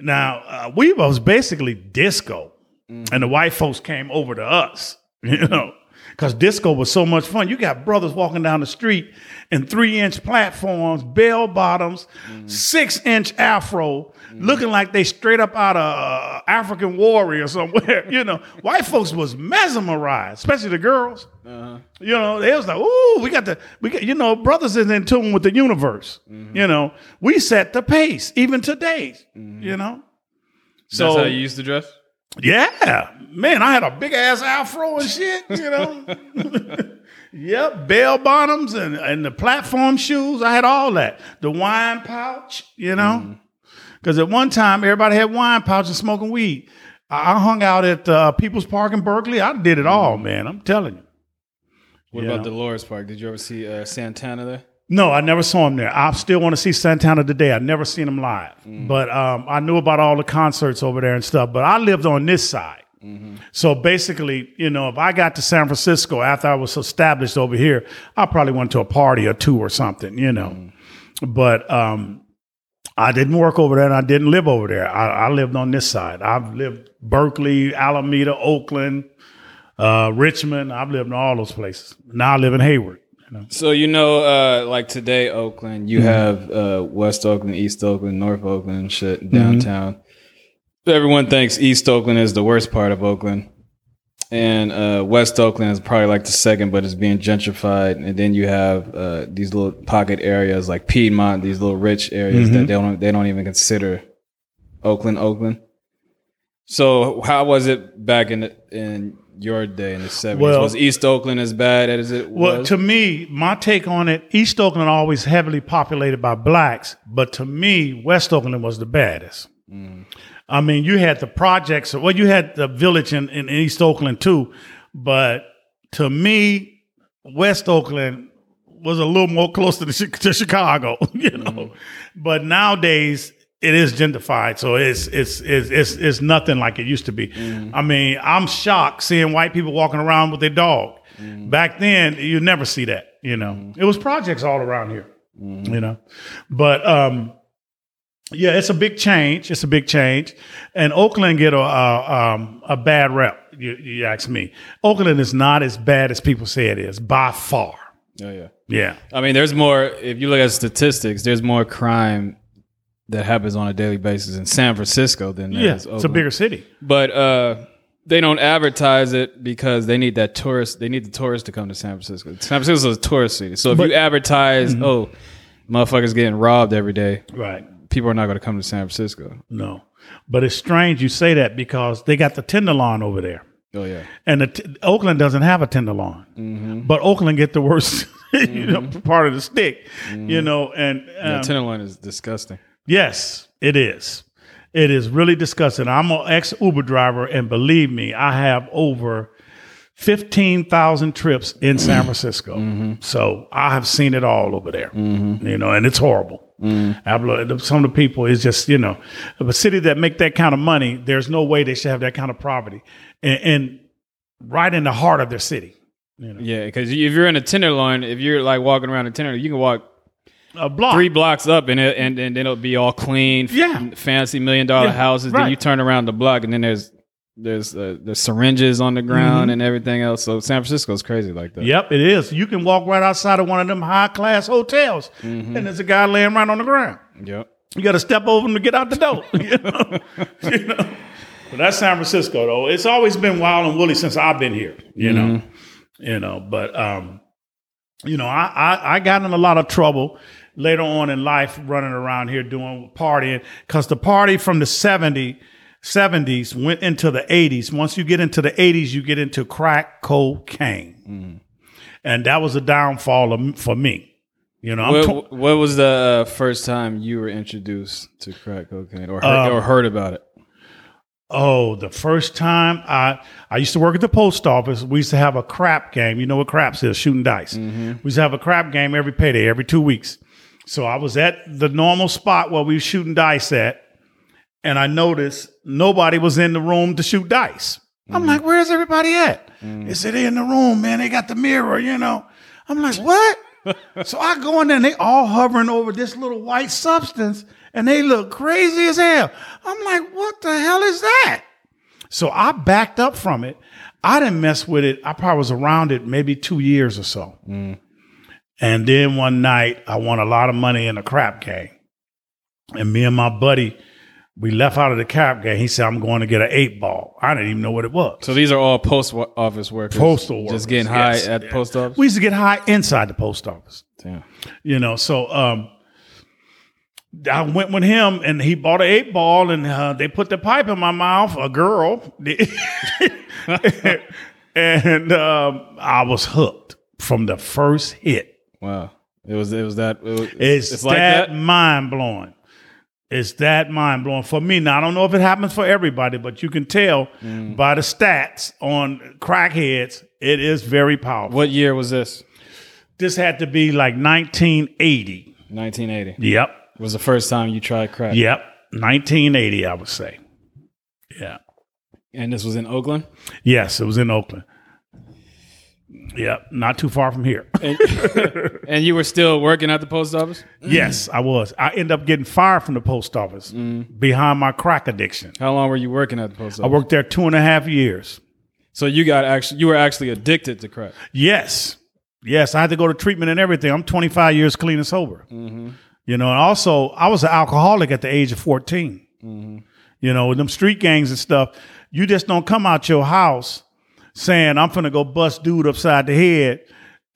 now uh, we was basically disco, and the white folks came over to us. [laughs] You know, because disco was so much fun. You got brothers walking down the street in three inch platforms, bell bottoms, six inch afro, looking like they straight up out of uh, African warrior somewhere. [laughs] you know, white folks was mesmerized, especially the girls. Uh-huh. You know, they was like, "Ooh, we got the we got." You know, brothers is in tune with the universe. Mm-hmm. You know, we set the pace even today. Mm-hmm. You know, so That's how you used to dress. Yeah, man, I had a big ass afro and shit, you know. [laughs] yep, bell bottoms and, and the platform shoes. I had all that. The wine pouch, you know. Because at one time, everybody had wine pouch and smoking weed. I, I hung out at uh, People's Park in Berkeley. I did it all, man. I'm telling you. What Yeah. about Dolores Park? Did you ever see uh, Santana there? No, I never saw him there. I still want to see Santana today. I never seen him live, but um, I knew about all the concerts over there and stuff. But I lived on this side, so basically, you know, if I got to San Francisco after I was established over here, I probably went to a party or two or something, you know. But um, I didn't work over there, and I didn't live over there. I, I lived on this side. I've lived Berkeley, Alameda, Oakland, uh, Richmond. I've lived in all those places. Now I live in Hayward. You know? So you know, uh, like today, Oakland, you have uh, West Oakland, East Oakland, North Oakland, shit downtown. Everyone thinks East Oakland is the worst part of Oakland. and uh, West Oakland is probably like the second, but it's being gentrified. And then you have uh, these little pocket areas like Piedmont, these little rich areas Mm-hmm. that they don't they don't even consider Oakland, Oakland. So how was it back in the, in your day in the seventies? Well- was East Oakland as bad as it Well, was? to me, my take on it, East Oakland always heavily populated by blacks, but to me, West Oakland was the baddest. Mm. I mean, you had the projects, well, you had the village in, in East Oakland too, but to me, West Oakland was a little more [laughs] close to, the, to Chicago, [laughs] you know. Mm. But nowadays, it is gentrified, so it's it's it's it's, it's nothing like it used to be. I mean, I'm shocked seeing white people walking around with their dog. Back then, you never see that. You know, it was projects all around here. You know, but um, yeah, it's a big change. It's a big change, and Oakland get a a, um, a bad rep. You, you ask me. Oakland is not as bad as people say it is by far. oh yeah. Yeah, I mean, there's more. If you look at statistics, there's more crime that happens on a daily basis in San Francisco than there yeah, is it's a bigger city. But uh, they don't advertise it because they need that tourist. They need the tourists to come to San Francisco. San Francisco is a tourist city. So if But- Mm-hmm. you advertise, oh, motherfuckers getting robbed every day, Right. people are not going to come to San Francisco. No, but it's strange you say that because they got the Tenderloin over there. Oh yeah, and the t- Oakland doesn't have a tenderloin, Mm-hmm. but Oakland get the worst, [laughs] you know, part of the stick, you know. And yeah um, Tenderloin is disgusting. Yes, it is. It is really disgusting. I'm an ex Uber driver, and believe me, I have over fifteen thousand trips in San mm-hmm. Francisco. Mm-hmm. So I have seen it all over there, mm-hmm. you know, and it's horrible. Hablo- Some of the people is just you know, a city that make that kind of money. There's no way they should have that kind of poverty, and, and right in the heart of their city. Yeah, because if you're in a Tenderloin, if you're like walking around a Tenderloin, you can walk A block. three blocks up and it, and, and then it'll be all clean, Yeah. fancy million dollar Yeah, houses. Then you turn around the block and then there's there's uh, there's syringes on the ground and everything else. So San Francisco's crazy like that. Mm-hmm. Yep, it is. You can walk right outside of one of them high class hotels, Mm-hmm. and there's a guy laying right on the ground. Yep. You got to step over him to get out the door. [laughs] You know? [laughs] You know? But that's San Francisco, though. It's always been wild and woolly since I've been here. You know, Mm-hmm. you know. But um, you know, I, I I got in a lot of trouble later on in life running around here doing partying because the party from the 70, 70s went into the 80s. Once you get into the 80s, you get into crack cocaine. And that was a downfall of, for me. You know, What, what was the uh, first time you were introduced to crack cocaine or heard, Um, or heard about it? Oh, the first time I I used to work at the post office. We used to have a crap game. You know what craps is? Shooting dice. We used to have a crap game every payday, every two weeks. So I was at the normal spot where we were shooting dice at, and I noticed nobody was in the room to shoot dice. I'm mm. like, where's everybody at? Mm. They said they in the room, man. They got the mirror, you know. I'm like, what? [laughs] so I go in there and they all hovering over this little white substance and they look crazy as hell. I'm like, what the hell is that? So I backed up from it. I didn't mess with it. I probably was around it maybe two years or so. Mm. And then one night I won a lot of money in a crap game. And me and my buddy, we left out of the crap game. He said, I'm going to get an eight ball. I didn't even know what it was. So these are all post office workers. Postal workers, Just getting high yes, at the post office. We used to get high inside the post office. Damn. you know so um I went with him and he bought an eight ball and uh, they put the pipe in my mouth, a girl, [laughs] [laughs] and um, I was hooked from the first hit. Wow. It was it was that. It was, It's, like that, that. mind blowing. It's that mind blowing for me. Now I don't know if it happens for everybody, but you can tell Mm. by the stats on crackheads, it is very powerful. What year was this? This had to be like 1980. 1980 Yep. was the first time you tried crack. Yep, 1980, I would say. Yeah. And this was in Oakland. Yes, it was in Oakland. Yep, not too far from here. And, [laughs] and you were still working at the post office. yes, I was. I ended up getting fired from the post office mm. behind my crack addiction. How long were you working at the post office? I worked there two and a half years. so you got actually you were actually addicted to crack. Yes, yes, I had to go to treatment and everything. I'm 25 years clean and sober. Mm-hmm. You know, and also I was an alcoholic at the age of 14. Mm-hmm. You know, with them street gangs and stuff, you just don't come out your house saying, I'm finna go bust dude upside the head.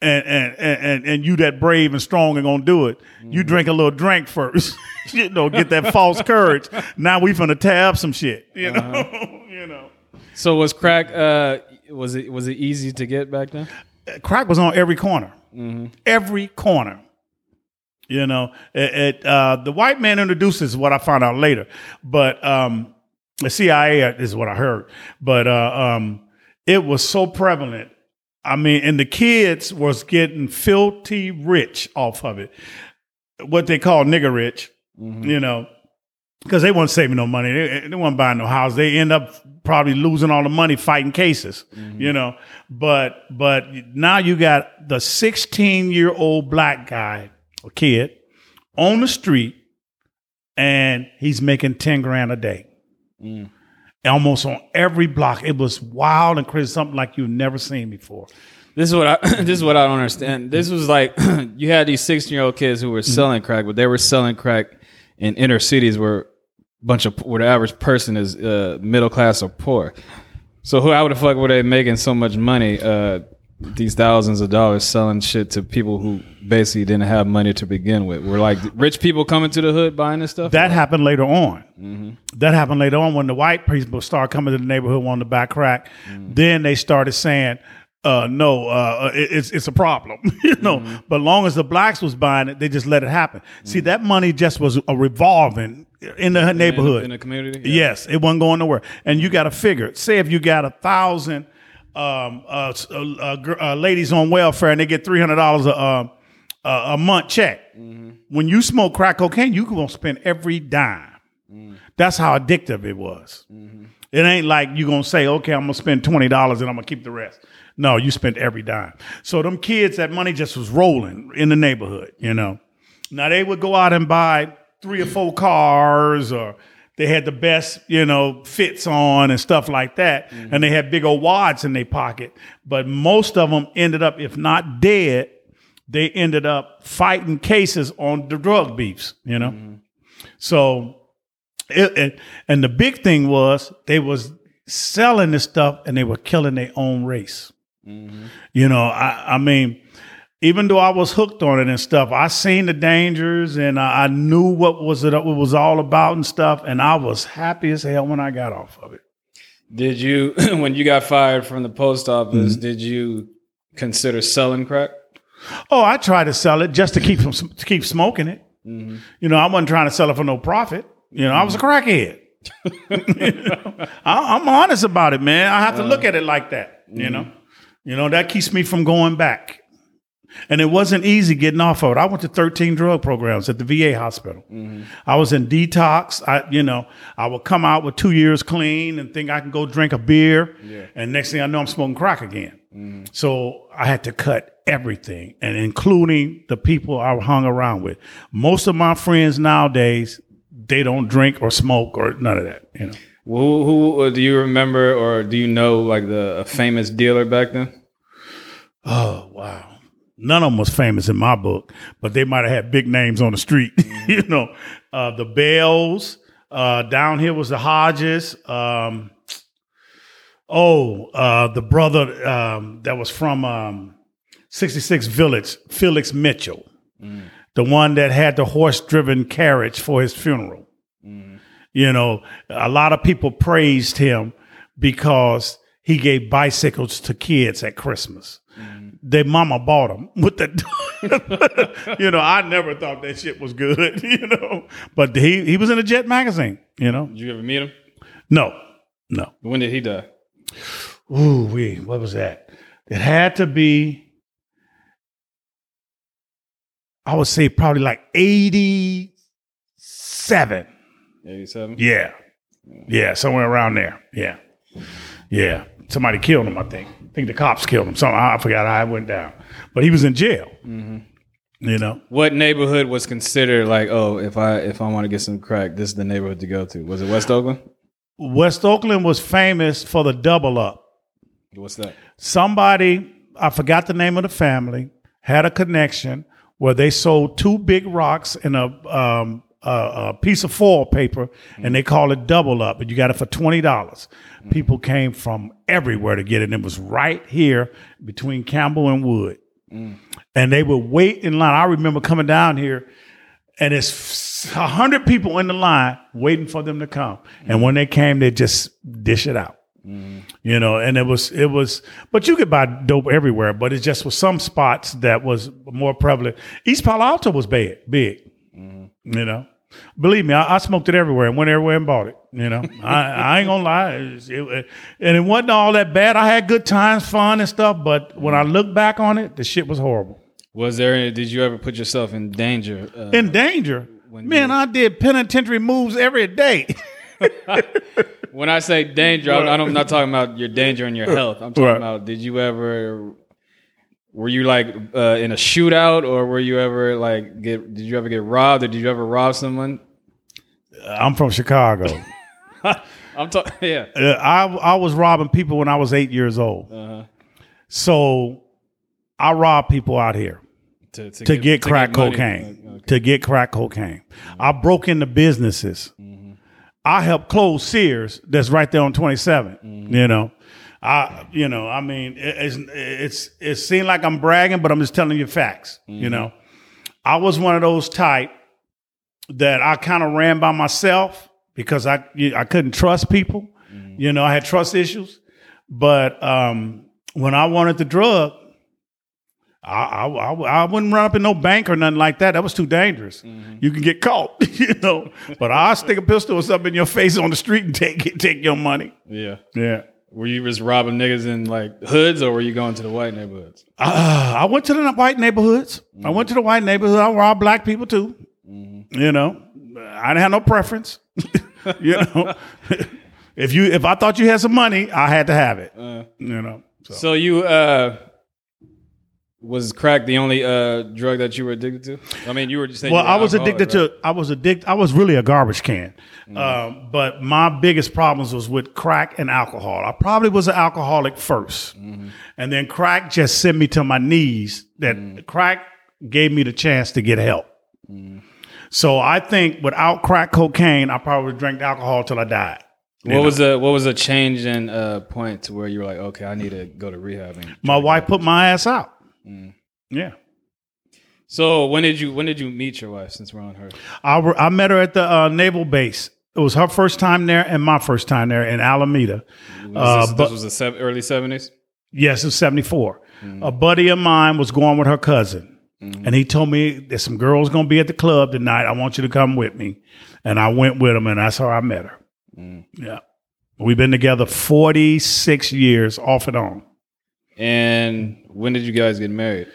And, and and and you that brave and strong and gonna do it. You drink a little drink first, [laughs] you know, get that false courage. Now we finna tab some shit, you know, [laughs] you know. So was crack? Uh, was it was it easy to get back then? crack was on every corner, every corner. You know, it, it, uh, the white man introduces what I found out later, but um, the CIA is what I heard. But uh, um, it was so prevalent. I mean, and the kids was getting filthy rich off of it. What they call nigger rich, mm-hmm. you know, because they weren't saving no money. They, they weren't buying no house. They end up probably losing all the money fighting cases, mm-hmm. you know. But but now you got the 16 year old black guy or kid on the street, and he's making 10 grand a day. Mm. Almost on every block. It was wild and crazy, something like you've never seen before. This is what I [clears throat] this is what I don't understand. This was like [clears throat] you had these sixteen year old kids who were selling crack, but they were selling crack in inner cities where a bunch of where the average person is uh, middle class or poor. So who how the fuck were they making so much money? Uh, these thousands of dollars selling shit to people who basically didn't have money to begin with. Were like rich people coming to the hood buying this stuff. That happened later on. Mm-hmm. That happened later on when the white people started coming to the neighborhood wanting to buy crack. Mm. Then they started saying, uh, "No, uh, uh it- it's it's a problem," [laughs] you know. Mm-hmm. But long as the blacks was buying it, they just let it happen. See, mm. that money just was a revolving in the neighborhood. in the community. Yes, it wasn't going nowhere. And you got to figure. Say if you got a thousand um, uh, uh, uh, uh, ladies on welfare and they get three hundred dollars a uh, a a month check. When you smoke crack cocaine, you gonna spend every dime. That's how addictive it was. It ain't like you gonna say, okay, I'm gonna spend twenty dollars and I'm gonna keep the rest. No, you spent every dime. So them kids, that money just was rolling in the neighborhood. You know. Now they would go out and buy three or four cars or they had the best, you know, fits on and stuff like that. Mm-hmm. And they had big old wads in their pocket. But most of them ended up, if not dead, they ended up fighting cases on the drug beefs, you know? Mm-hmm. So, it, it- and the big thing was they was selling this stuff and they were killing their own race. Mm-hmm. You know, I, I mean, even though I was hooked on it and stuff, I seen the dangers and I, I knew what was it, what was all about and stuff, and I was happy as hell when I got off of it. Did you [clears throat] when you got fired from the post office? Mm-hmm. Did you consider selling crack? Oh, I tried to sell it just to keep from, to keep smoking it. Mm-hmm. You know, I wasn't trying to sell it for no profit. You know, I was a mm-hmm. crackhead. You [laughs] know? [laughs] I, I'm honest about it, man. I have to look uh, at it like that. You know, mm-hmm. you know that keeps me from going back. And it wasn't easy getting off of it. I went to 13 drug programs at the VA hospital. I was in detox. I, you know, I would come out with two years clean and think I can go drink a beer. And next thing I know, I'm smoking crack again. So I had to cut everything, and including the people I hung around with. Most of my friends nowadays, they don't drink or smoke or none of that. You know, Who, who uh, do you remember or do you know like the a famous dealer back then? oh wow. None of them was famous in my book, but they might have had big names on the street. [laughs] you know, uh, the Bells. Uh, down here was the Hodges. Um, oh, uh, the brother um, that was from um, 66 Village, Felix Mitchell, the one that had the horse driven carriage for his funeral. You know, a lot of people praised him because he gave bicycles to kids at Christmas. Their mama bought them with the, [laughs] you know, I never thought that shit was good, [laughs] you know, but he, he was in a Jet magazine, you know. Did you ever meet him? No, no. When did he die? Ooh, wee, what was that? It had to be, I would say probably like 87. Eighty seven. Yeah. Yeah, somewhere around there. Yeah. Yeah. Somebody killed him, I think. I think the cops killed him. Some I forgot how it went down. But he was in jail. You know? What neighborhood was considered like, oh, if I if I want to get some crack, this is the neighborhood to go to? Was it West Oakland? West Oakland was famous for the double up. What's that? Somebody, I forgot the name of the family, had a connection where they sold two big rocks in a um, a, a piece of foil paper, and they call it double up, and you got it for twenty dollars. People came from everywhere to get it. And it was right here between Campbell and Wood, and they would wait in line. I remember coming down here, and it's a hundred people in the line waiting for them to come. And when they came, they just dish it out. You know, and it was it was, but you could buy dope everywhere. But it just was some spots that was more prevalent. East Palo Alto was big, big. You know, believe me, I, I smoked it everywhere and went everywhere and bought it. You know, I, I ain't gonna lie, it it- and it wasn't all that bad. I had good times, fun and stuff. But when I look back on it, the shit was horrible. Was there? Any, did you ever put yourself in danger? Uh, In danger, man. I did penitentiary moves every day. [laughs] when I say danger, I, I'm not talking about your danger and your health. I'm talking Right. about. Did you ever? Were you like uh, in a shootout, or were you ever like get? Did you ever get robbed, or did you ever rob someone? I'm from Chicago. [laughs] [laughs] I'm talking. Yeah. Uh, I I was robbing people when I was eight years old. Uh-huh. So I robbed people out here To, to to get crack money. cocaine. Okay. To get crack cocaine. I broke into businesses. I helped close Sears that's right there on 27. You know. I you know, I mean it, it's it's it seemed like I'm bragging, but I'm just telling you facts. You mm-hmm. know. I was one of those type that I kind of ran by myself because I I couldn't trust people. Mm-hmm. You know, I had trust issues. But um, when I wanted the drug, I, I I I wouldn't run up in no bank or nothing like that. That was too dangerous. Mm-hmm. You can get caught, [laughs] you know. But I'll stick a pistol or something in your face on the street and take it, take your money. Yeah. Yeah. Were you just robbing niggas in like hoods, or were you going to the white neighborhoods? Uh, I went to the white neighborhoods. I went to the white neighborhood. I robbed black people too. You know, I didn't have no preference. [laughs] you know, [laughs] if you if I thought you had some money, I had to have it. you know, so. So you uh was crack the only uh drug that you were addicted to? I mean, you were just saying. well, I was addicted right? to. I was addicted. I was really a garbage can. Um, but my biggest problems was with crack and alcohol. I probably was an alcoholic 1st and then crack just sent me to my knees. That crack gave me the chance to get help. So I think without crack cocaine, I probably drank alcohol till I died. What was the what was a change in uh point to where you were like, okay, I need to go to rehab? And My wife put my ass out. Yeah. so when did you when did you meet your wife? Since we're on her, I, re- I met her at the uh, naval base. It was her first time there and my first time there in Alameda. Was Uh, this, but- this was the sev- early seventies. Yes, it it's 74. A buddy of mine was going with her cousin. And he told me there's some girls going to be at the club tonight. I want you to come with me. And I went with him, and that's how I met her. Yeah. We've been together 46 years off and on. And when did you guys get married?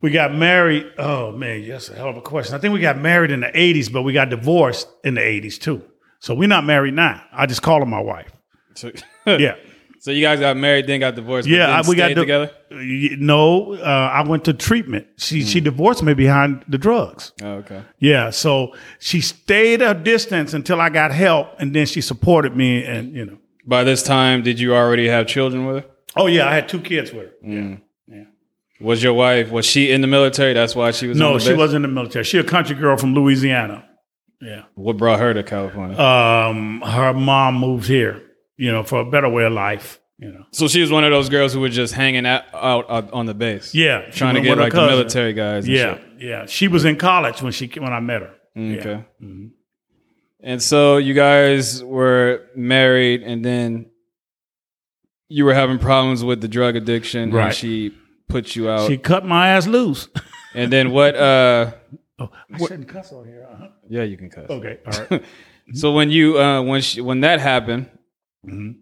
We got married. Oh, man, that's a hell of a question. I think we got married in the 80s, but we got divorced in the 80s too. So we're not married now. I just call her my wife. So, [laughs] Yeah. so you guys got married, then got divorced. Yeah, we got di- together. No, uh, I went to treatment. She she divorced me behind the drugs. Oh, okay. Yeah, so she stayed a distance until I got help, and then she supported me. And you know, By this time, did you already have children with her? oh yeah, I had two kids with her. Yeah. Was your wife was she in the military? That's why she was. No, she wasn't in the military. She a country girl from Louisiana. Yeah. What brought her to California? Um, her mom moved here, you know, for a better way of life. You know. so she was one of those girls who were just hanging out, out, out on the base. Yeah, trying to get like the military guys. And Yeah, shit. yeah. She was in college when she when I met her. Okay. And so you guys were married, and then you were having problems with the drug addiction, Right. and she put you out. She cut my ass loose. [laughs] and then what? Uh, oh, I shouldn't cuss on here. Uh-huh. yeah, you can cuss. Okay, all right. [laughs] So when you uh, when she, when that happened, Mhm.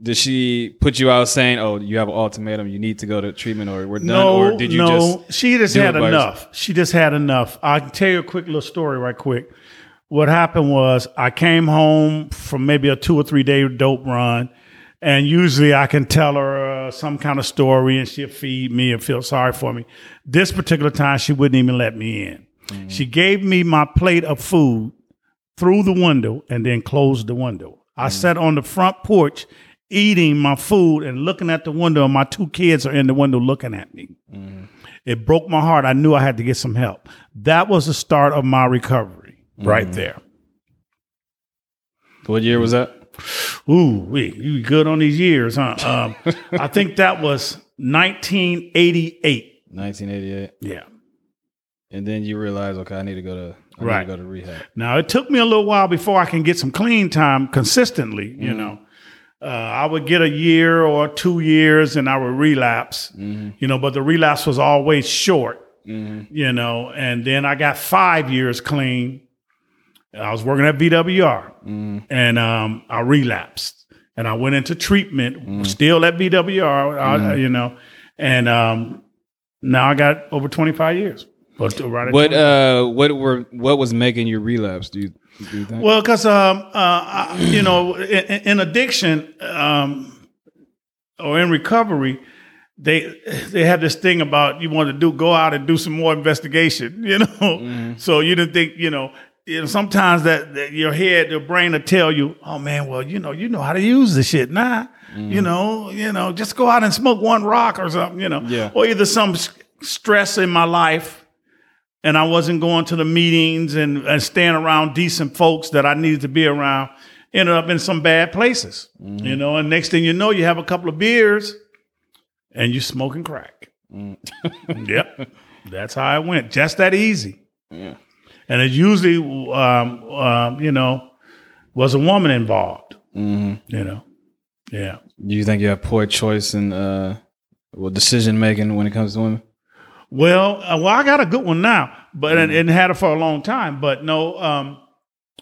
did she put you out saying, "Oh, you have an ultimatum. You need to go to treatment, or we're done"? No, or did you no. just? she just had it by enough. She just had enough. I can tell you a quick little story right quick. What happened was I came home from maybe a two or three day dope run, and usually I can tell her uh, some kind of story, and she'll feed me and feel sorry for me. This particular time, she wouldn't even let me in. Mm-hmm. She gave me my plate of food through the window and then closed the window. I mm-hmm. sat on the front porch eating my food and looking at the window, and my two kids are in the window looking at me. Mm-hmm. It broke my heart. I knew I had to get some help. That was the start of my recovery. right there. What year was that? Ooh, we you good on these years, huh? [laughs] Um, I think that was 1988. 1988. Yeah. And then you realize, okay, I need to go to I Right. need to go to rehab. Now it took me a little while before I can get some clean time consistently. Mm-hmm. You know, uh, I would get a year or two years, and I would relapse. Mm-hmm. You know, but the relapse was always short. You know, and then I got five years clean. I was working at VWR, Mm-hmm. and um, I relapsed, and I went into treatment, Mm-hmm. still at VWR. I- you know, and um, now I got over twenty five years. But right What 20. uh what were what was making you relapse? Do you do you? Well, because um, uh, I- you know, in, in addiction um, or in recovery, they they have this thing about you want to do go out and do some more investigation. [laughs] You know, so you didn't think you know. You know, sometimes that, that your head, your brain will tell you, "Oh man, well, you know, you know how to use the shit now. You mm. know, you know, just go out and smoke one rock or something. You know, Yeah. or either some stress in my life and I wasn't going to the meetings and, and staying around decent folks that I needed to be around. Ended up in some bad places, mm-hmm. you know. And next thing you know, you have a couple of beers, and you're smoking crack. Mm. [laughs] yep, that's how it went. Just that easy. Yeah. And it usually, um, um, you know, was a woman involved. Mhm. You know, yeah. Do you think you have poor choice in uh well decision making when it comes to women? Well, uh, well, I got a good one now, but and, and had it for a long time. But no, um,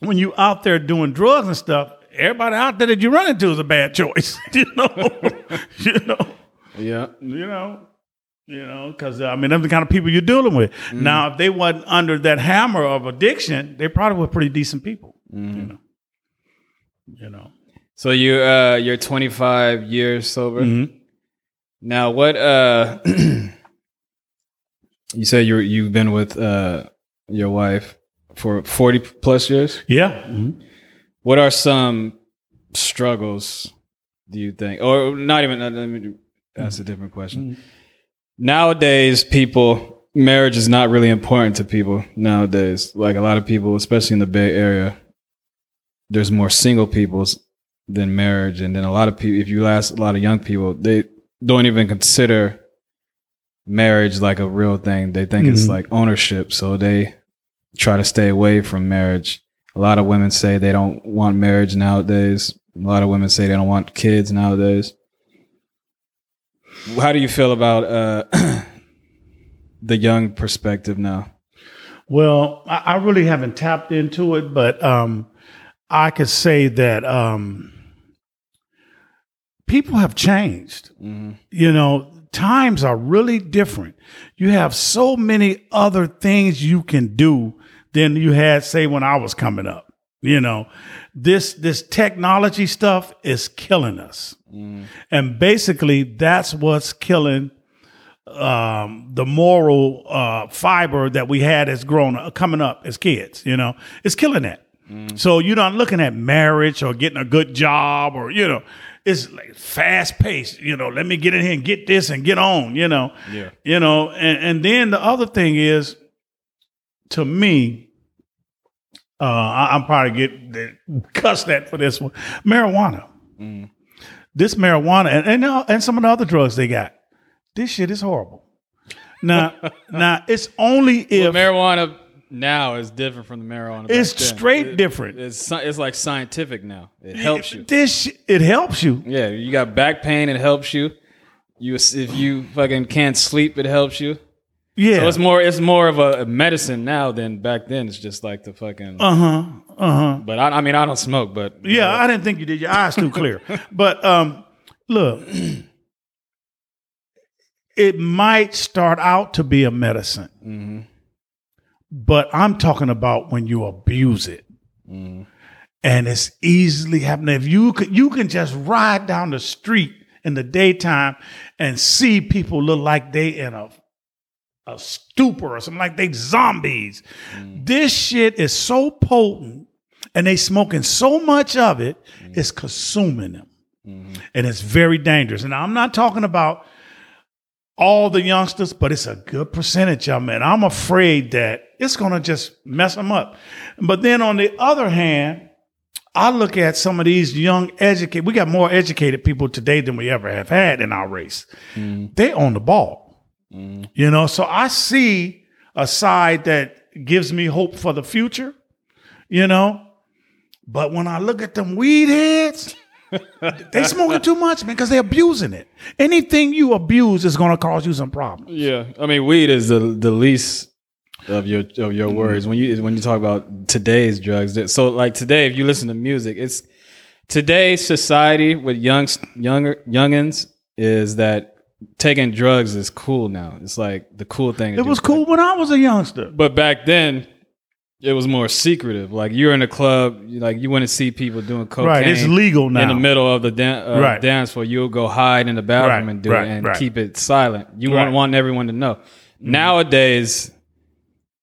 when you out there doing drugs and stuff, everybody out there that you run into is a bad choice. [laughs] you know, [laughs] you know, Yeah. you know, you know, because I mean, them the kind of people you're dealing with. Now, if they wasn't under that hammer of addiction, they probably were pretty decent people. You know, you know. So you uh you're 25 years sober. Mhm. Now what uh [clears throat] you said you you've been with uh your wife for 40 plus years? Yeah. Mhm. What are some struggles do you think or not even uh, let me ask a different question. Nowadays people marriage is not really important to people nowadays. Like a lot of people especially in the Bay Area there's more single people than marriage. And then a lot of people if you ask a lot of young people they don't even consider marriage like a real thing. They think it's Mhm. like ownership. So they try to stay away from marriage. A lot of women say they don't want marriage nowadays. A lot of women say they don't want kids nowadays how do you feel about uh [clears throat] the young perspective now Well, I, I really haven't tapped into it, but um, I could say that um, people have changed. mm-hmm. You know, times are really different. You have so many other things you can do than you had, say, when I was coming up. You know, this this technology stuff is killing us, and basically that's what's killing um, the moral uh, fiber that we had as grown uh, coming up as kids. You know, it's killing that. So you're not looking at marriage or getting a good job or you know, it's like fast paced. You know, let me get in here and get this and get on. You know, Yeah. You know, and and then the other thing is, to me, uh, I, I'm probably get cussed at for this one. Marijuana. This marijuana and and, uh, and some of the other drugs they got. This shit is horrible. Now, [laughs] now it's only if marijuana now is different from the marijuana. it's straight It- different. It's it's like scientific now. It helps you. This it helps you. Yeah, you got back pain. It helps you. You if you fucking can't sleep, it helps you. Yeah. So it's more it's more of a medicine now than back then. It's just like the fucking. uh huh. Uh huh. but I, I mean, I don't smoke. But Yeah, I didn't think you did. Your eyes too clear. [laughs] but um, look, it might start out to be a medicine, Mm-hmm. but I'm talking about when you abuse it, Mm-hmm. and it's easily happening. If you could, you can just ride down the street in the daytime and see people look like they in a a stupor or something like they zombies. Mm. This shit is so potent and they smoking so much of it, mm. it's consuming them. Mm-hmm. And it's very dangerous. And I'm not talking about all the youngsters, but it's a good percentage of them. And I'm afraid that it's going to just mess them up. But then on the other hand, I look at some of these young educated, we got more educated people today than we ever have had in our race. Mm. They own the ball, you know? So I see a side that gives me hope for the future, you know? But when I look at them weed heads, [laughs] they smoking too much, man, because they're abusing it. Anything you abuse is to cause you some problems. Yeah, I mean, weed is the the least of your of your worries when you when you talk about today's drugs. So, like today, if you listen to music, it's today's society with young younger youngins is that taking drugs is cool now. It's like the cool thing. It was cool when I was a youngster. but back then. It was more secretive. Like you're in a club, like you wouldn't see people doing cocaine. Right, it's legal now. in the middle of the dan- uh, Right. dance floor. You'll go hide in the bathroom Right, and do right, it and right. keep it silent. You. Mm-hmm. want everyone to know. Nowadays,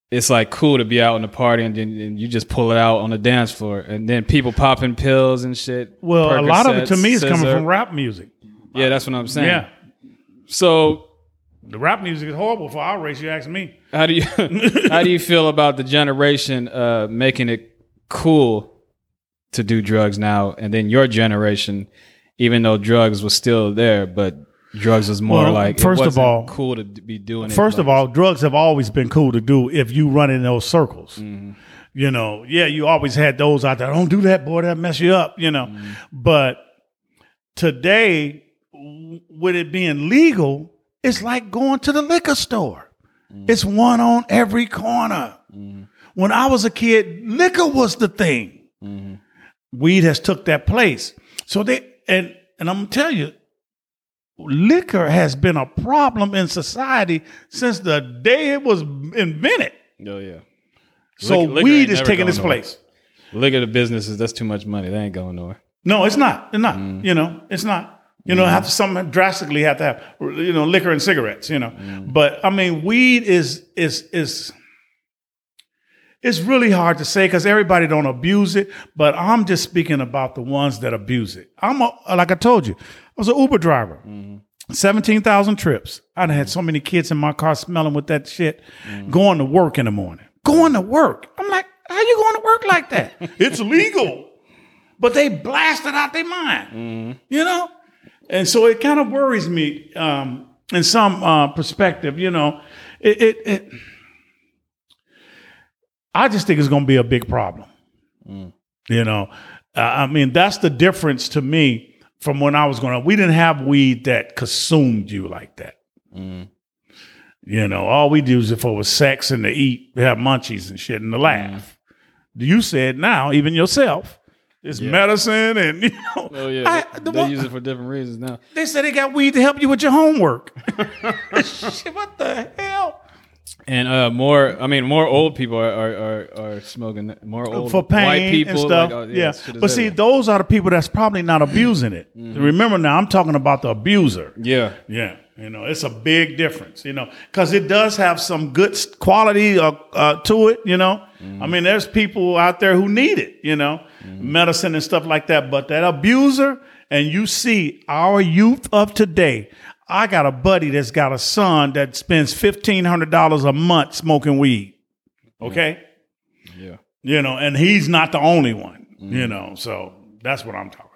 it's like cool to be out in the party and then and you just pull it out on the dance floor, and then people popping pills and shit. Well, a lot of it to me is coming from rap music. Yeah, that's what I'm saying. Yeah. So The rap music is horrible for our race, you ask me. how do you [laughs] how do you feel about the generation uh, making it cool to do drugs now, and then your generation, even though drugs was still there, but drugs was more Well, like first of all- cool to be doing. it First of all, drugs have always been cool to do if you run in those circles. You know, yeah, you always had those out there. Don't do that, boy. That mess you up. You know, but today, with it being legal, it's like going to the liquor store. It's one on every corner. When I was a kid, liquor was the thing. Weed has took that place. So they and and I'm gonna tell you, liquor has been a problem in society since the day it was invented. oh yeah, So Liquor- liquor weed ain't is taking its place. at the businesses. That's too much money. They ain't going nowhere. No, it's not. It's not. Mm. You know, it's not. You know, mm-hmm. have to something drastically have to have you know liquor and cigarettes. You know, mm. but I mean, weed is is is. It's really hard to say because everybody don't abuse it, but I'm just speaking about the ones that abuse it. I'm a, like I told you, I was an Uber driver. Mm-hmm. 17,000 trips. I'd had so many kids in my car smelling with that shit mm. going to work in the morning. Going to work. I'm like, how you going to work like that? [laughs] it's legal. But they blasted out their mind, mm-hmm. you know? And so it kind of worries me um, in some uh, perspective, you know. It, it, it, I just think it's going to be a big problem. You know, uh, I mean, that's the difference to me from when I was going to. We didn't have weed that consumed you like that. You know, all we do is if it was sex and to eat, we have munchies and shit and to laugh. You said now, even yourself, it's medicine and [laughs] you know. Oh yeah, I- they, the they one- use it for different reasons now. they said they got weed to help you with your homework. [laughs] Shit, what the hell? And uh, more, I mean, more old people are are, are, are smoking. More old for pain white people and stuff. like, oh, yeah, is but see, those are the people that's probably not abusing it. Remember now, I'm talking about the abuser. yeah, Yeah, you know, it's a big difference. You know, because it does have some good quality uh, uh, to it. You know, I mean, there's people out there who need it. You know, medicine and stuff like that. But that abuser, and you see our youth of today. I got a buddy that's got a son that spends fifteen hundred dollars a month smoking weed. Okay. yeah. you know, and he's not the only one, you know. So that's what I'm talking.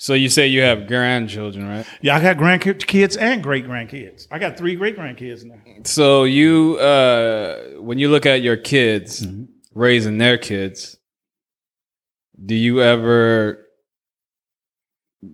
So you say you have grandchildren, right? Yeah, I got grandkids and great grandkids. I got three great grandkids now. So you, uh, when you look at your kids raising their kids, do you ever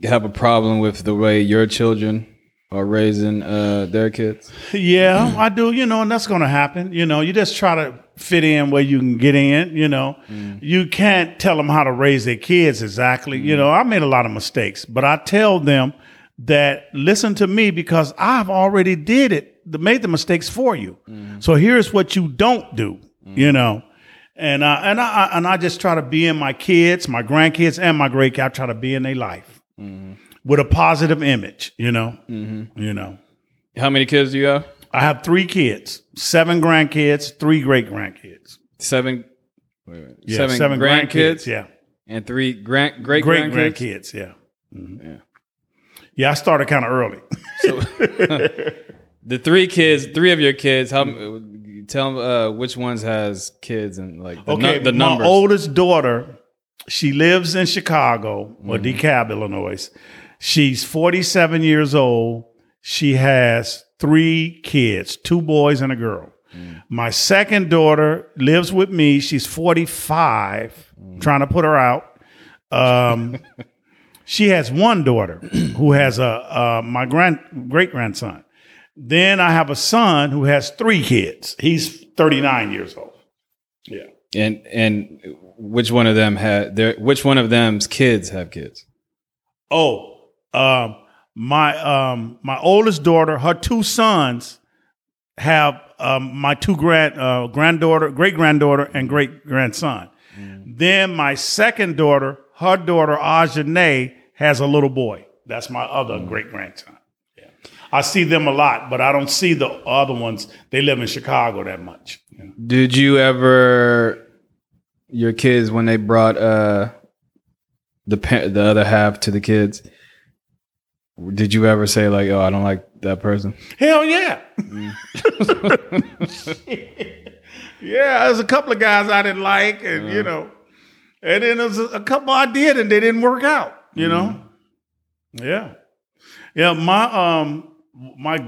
have a problem with the way your children are raising uh, their kids? Yeah, I do, you know, and that's going to happen. You know, you just try to fit in where you can get in, you know. Mm. You can't tell them how to raise their kids exactly. You mm. know, I made a lot of mistakes, but I tell them that listen to me because I've already did it, made the mistakes for you. Mm. So here's what you don't do, you know. And I, and I and I just try to be in my kids, my grandkids, and my great. I try to be in their life mm-hmm. with a positive image, you know. Mm-hmm. You know. How many kids do you have? I have three kids, seven grandkids, three great grandkids. Seven. wait, wait. Yeah, seven, grandkids, Yeah, and three grand great great grandkids. grandkids. Yeah, Mhm. Yeah. yeah. I started kind of early. So, [laughs] [laughs] The three kids, three of your kids. How? Tell uh, which ones has kids and like the, Okay, nu- the my oldest daughter, she lives in Chicago or DeKalb, Illinois. She's 47 years old. She has three kids, two boys and a girl. My second daughter lives with me. She's 45, trying to put her out. Um, [laughs] she has one daughter [clears throat] who has a uh, my grand great grandson. Then I have a son who has three kids. He's 39 years old. Yeah. and and which one of them had their which one of them's kids have kids? Oh, um, my um, my oldest daughter, her two sons have um, my two grand uh, granddaughter, great granddaughter, and great grandson. Then my second daughter, her daughter Ajane, has a little boy. That's my other great grandson. Yeah, I see them a lot, but I don't see the other ones. They live in Chicago that much. know. Did you ever your kids when they brought uh the the other half to the kids? Did you ever say like, "Oh, I don't like that person"? Hell yeah. [laughs] yeah, there's a couple of guys I didn't like, and you know, and then there's a, couple I did, and they didn't work out. You know, yeah, yeah. My um, my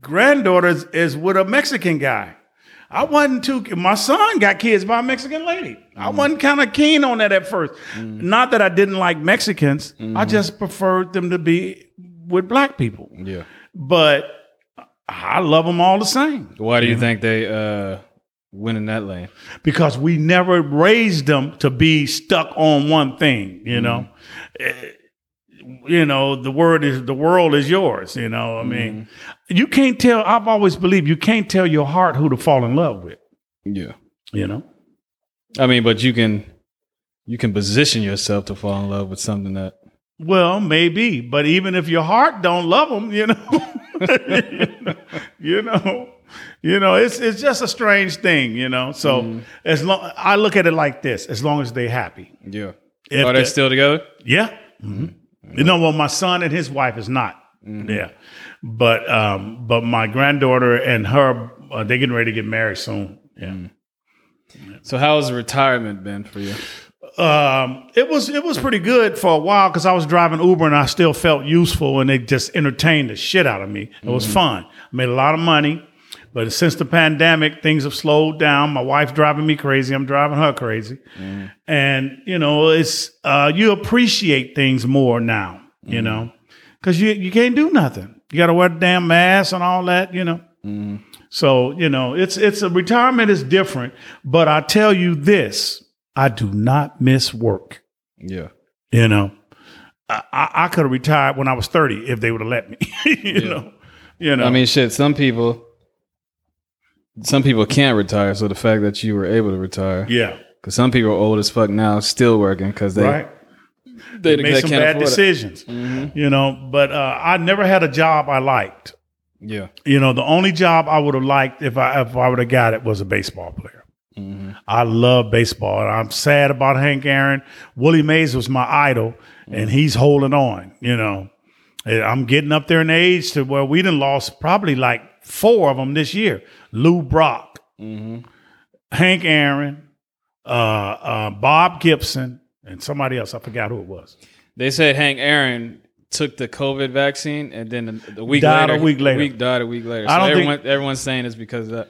granddaughter is, is with a Mexican guy. I wasn't too. My son got kids by a Mexican lady. I mm-hmm. wasn't kind of keen on that at 1st mm-hmm. Not that I didn't like Mexicans. I mm-hmm. just preferred them to be with black people. Yeah. But I love them all the same Why do you think they uh went in that lane? because we never raised them to be stuck on one thing. You know, Eh, you know the word is the world is yours. You know, I mean, you can't tell. I've always believed you can't tell your heart who to fall in love with. Yeah. You know, I mean, but you can you can position yourself to fall in love with something that well, maybe, but even if your heart don't love them, you know, [laughs] you know, you know, it's it's just a strange thing. You know, so mm-hmm. as long I look at it like this, as long as they're happy. yeah. If Are they the- still together? Yeah. Mm-hmm. Mm-hmm. You know, well, my son and his wife is not. Yeah. But um, but my granddaughter and her, uh, they getting ready to get married soon. Yeah. So how's retirement been for you? Um, it was it was pretty good for a while because I was driving Uber and I still felt useful and they just entertained the shit out of me. It was fun. I made a lot of money, but since the pandemic, things have slowed down. My wife's driving me crazy. I'm driving her crazy, and you know, it's uh, you appreciate things more now. You know, because you you can't do nothing. You got to wear the damn mask and all that. You know. Mm-hmm. So you know, it's it's a retirement is different, but I tell you this: I do not miss work. Yeah. You know, I, I, I could have retired when I was thirty if they would have let me. [laughs] you know, you know. I mean, shit. Some people, some people can't retire. So the fact that you were able to retire, yeah, because some people are old as fuck now, still working because they right. They, Made they some bad decisions. You know, but uh, I never had a job I liked. Yeah. You know, the only job I would have liked if I if I would have got it was a baseball player. I love baseball, and I'm sad about Hank Aaron. Willie Mays was my idol, and he's holding on. You know, I'm getting up there in age to where we done lost probably like four of them this year. Lou Brock, Hank Aaron, uh, uh, Bob Gibson, and somebody else. I forgot who it was. They said Hank Aaron took the COVID vaccine and then a, a week Died a week later. week died a week later. So I don't think- everyone's saying it's because of that.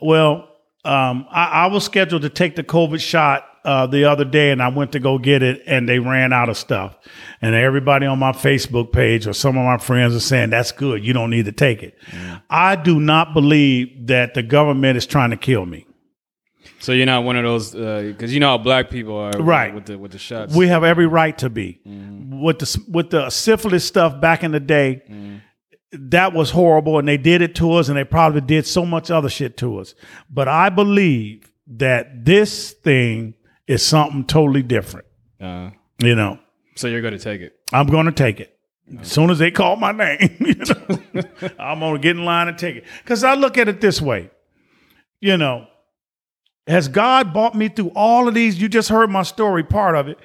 Well, um, I, I was scheduled to take the COVID shot uh, the other day, and I went to go get it, and they ran out of stuff. And everybody on my Facebook page or some of my friends are saying that's good. You don't need to take it. I do not believe that the government is trying to kill me. So you're not one of those uh, because you know how black people are, Right. With the with the shots. We have every right to be. Mm-hmm. With the with the syphilis stuff back in the day, mm-hmm. that was horrible, and they did it to us, and they probably did so much other shit to us. But I believe that this thing is something totally different. uh, You know, so you're going to take it. I'm going to take it. As soon as they call my name, [laughs] you know, [laughs] I'm going to get in line and take it. Because I look at it this way, you know, has God brought me through all of these? You just heard my story, part of it.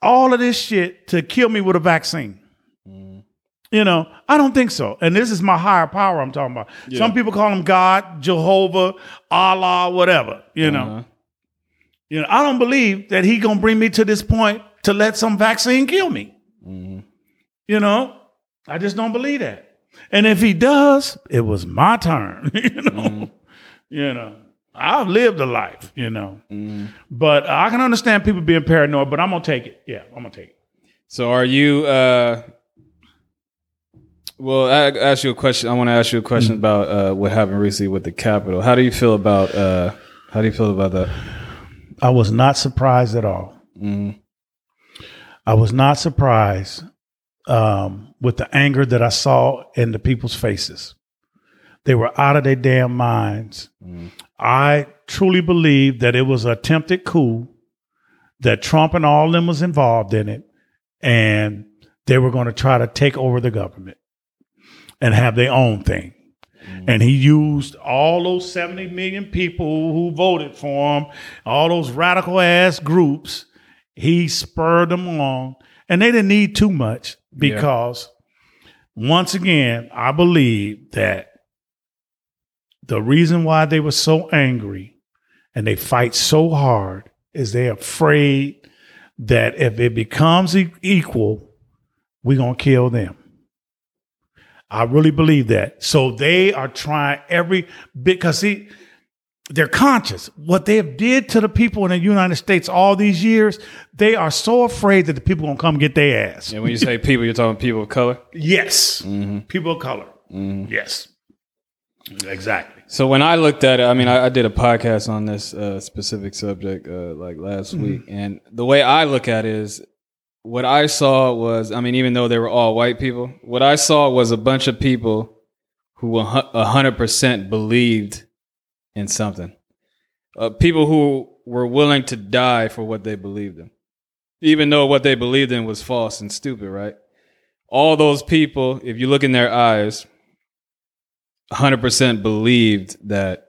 All of this shit to kill me with a vaccine. Mm-hmm. You know, I don't think so. And this is my higher power I'm talking about. Some people call him God, Jehovah, Allah, whatever. You know, Uh-huh. you know, I don't believe that he gonna bring me to this point to let some vaccine kill me. Mm-hmm. You know, I just don't believe that. And if he does, it was my turn. [laughs] you know, mm-hmm. you know, I've lived a life. You know, but I can understand people being paranoid. But I'm gonna take it. Yeah, I'm gonna take it. So are you? uh Well, I ask you a question. I want to ask you a question about uh, what happened recently with the Capitol. How do you feel about? uh How do you feel about that? I was not surprised at all. I was not surprised um, with the anger that I saw in the people's faces. They were out of their damn minds. I truly believe that it was an attempted coup, that Trump and all them was involved in it, and they were going to try to take over the government and have their own thing. Mm. And he used all those 70 million people who voted for him, all those radical ass groups. He spurred them on. And they didn't need too much because, once again, I believe that the reason why they were so angry and they fight so hard is they're afraid that if it becomes e- equal, we're going to kill them. I really believe that. So they are trying every bit because see, they're conscious. What they have did to the people in the United States all these years, they are so afraid that the people gonna come get their ass. And when you say people, you're talking people of color. Yes, mm-hmm. people of color. Mm-hmm. Yes, exactly. So when I looked at it, I mean, I, I did a podcast on this uh, specific subject uh, like last week, and the way I look at it is, what I saw was, I mean, even though they were all white people, what I saw was a bunch of people who a hundred percent believed in something, uh, people who were willing to die for what they believed in, even though what they believed in was false and stupid, right? All those people, if you look in their eyes, 100% believed that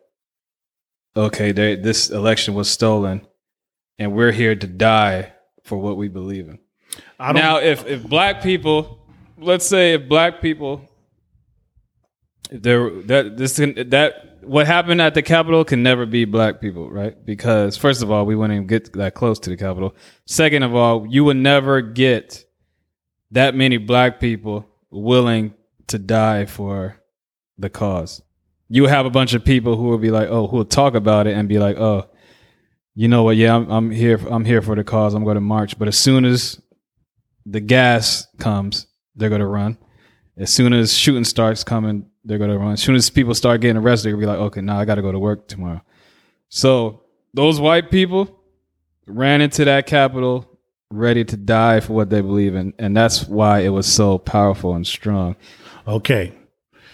okay they, this election was stolen and we're here to die for what we believe in. Now if if black people let's say if black people if there that this can that what happened at the capitol can never be black people right? Because first of all we wouldn't even get that close to the capitol. Second of all you would never get that many black people willing to die for the cause. You have a bunch of people who will be like, oh, who will talk about it and be like, oh, you know what? Yeah, I'm, I'm here. I'm here for the cause. I'm going to march. But as soon as the gas comes, they're going to run. As soon as shooting starts coming, they're going to run. As soon as people start getting arrested, they'll be like, okay, now I got to go to work tomorrow. So those white people ran into that Capitol ready to die for what they believe in, and that's why it was so powerful and strong. okay,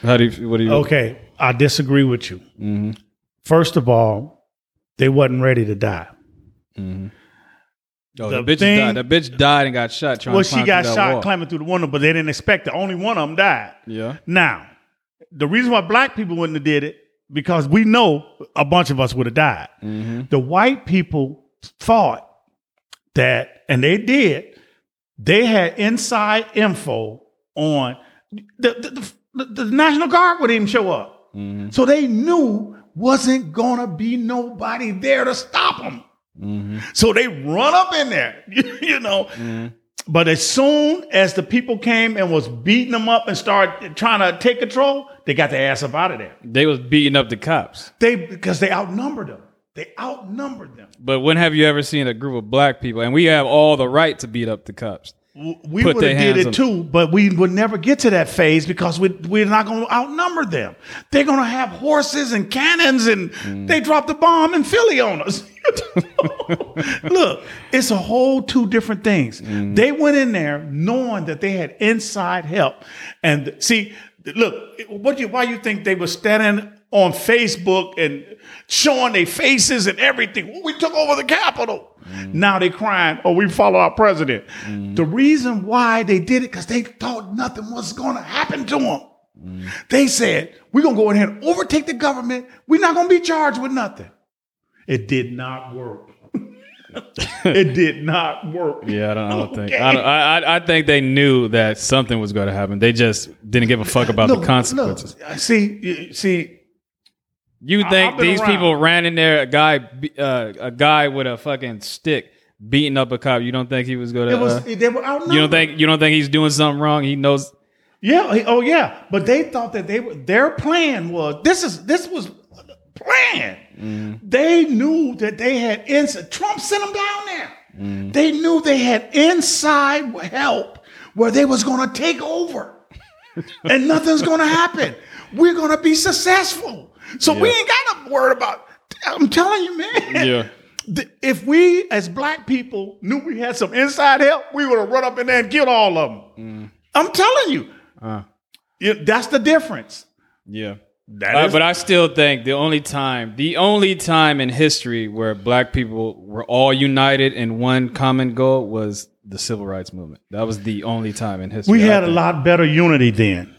How do you? What do you? okay. I disagree with you. Mhm. First of all, they wasn't ready to die. Oh, The the, bitch thing- died. The bitch died and got shot. Trying Well, to she got shot wall. climbing through the window, but they didn't expect it. Only one of them died. Yeah. Now, the reason why black people wouldn't have did it because we know a bunch of us would have died. Mm-hmm. The white people thought that, and they did. They had inside info on the the, the, the National Guard wouldn't even show up, Mm-hmm. so they knew wasn't gonna be nobody there to stop them. Mm-hmm. So they run up in there, [laughs] you know. But as soon as the people came and was beating them up and started trying to take control, they got their ass up out of there. They was beating up the cops. They because they outnumbered them. They outnumbered them. But when have you ever seen a group of black people? And we have all the right to beat up the cops. We would have did it too, but we would never get to that phase because we, we're not going to outnumber them. They're going to have horses and cannons, and they dropped a bomb in Philly on us. [laughs] Look, it's a whole two different things. They went in there knowing that they had inside help, and see, look, what you why you think they were standing on Facebook and showing their faces and everything? We took over the Capitol. Mm-hmm. Now they crying, oh, we follow our president. Mm-hmm. The reason why they did it because they thought nothing was going to happen to them. Mm-hmm. They said, we're going to go in here and overtake the government. We're not going to be charged with nothing. It did not work. [laughs] it did not work. Yeah, I don't, I don't think. Okay. I, don't, I, I- I think they knew that something was going to happen. They just didn't give a fuck about Look, the consequences. look, see, see, You I- think I've been these around. people ran in there? A guy, be- uh, a guy with a fucking stick beating up a cop. You don't think he was going it was Uh, they were outnumbered. you don't think? You don't think he's doing something wrong? He knows. Yeah. he- Oh, yeah. But they thought that they were their plan was this is this was plan. They knew that they had inside. Trump sent them down there. They knew they had inside help where they was going to take over, [laughs] and nothing's going to happen. We're going to be successful. So we ain't got to worry about. I'm telling you, man. Yeah. [laughs] If we as black people knew we had some inside help, we would have run up in there and killed all of them. I'm telling you, Uh, Yeah, that's the difference. yeah. That Uh, is- but I still think the only time, the only time in history where black people were all united in one common goal was the civil rights movement. That was the only time in history. we had a lot better unity then.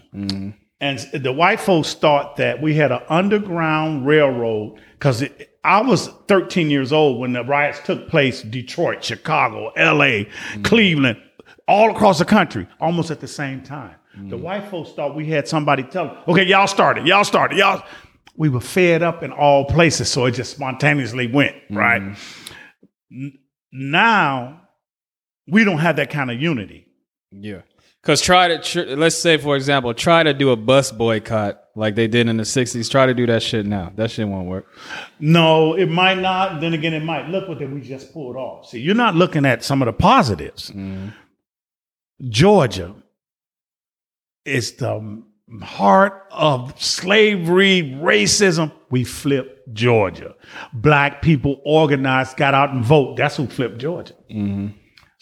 And the white folks thought that we had an underground railroad because I was 13 years old when the riots took place Detroit, Chicago, LA, mm. Cleveland, all across the country, almost at the same time. The mm. white folks thought we had somebody tell them, okay, y'all started, y'all started, y'all. We were fed up in all places, so it just spontaneously went, right? Mm-hmm. N- now, we don't have that kind of unity. Yeah. Because try to, tr- let's say, for example, try to do a bus boycott like they did in the 60s. Try to do that shit now. That shit won't work. No, it might not. Then again, it might. Look what we just pulled off. See, you're not looking at some of the positives. Mm-hmm. Georgia is the heart of slavery, racism. We flipped Georgia. Black people organized, got out and vote. That's who flipped Georgia. Mm-hmm.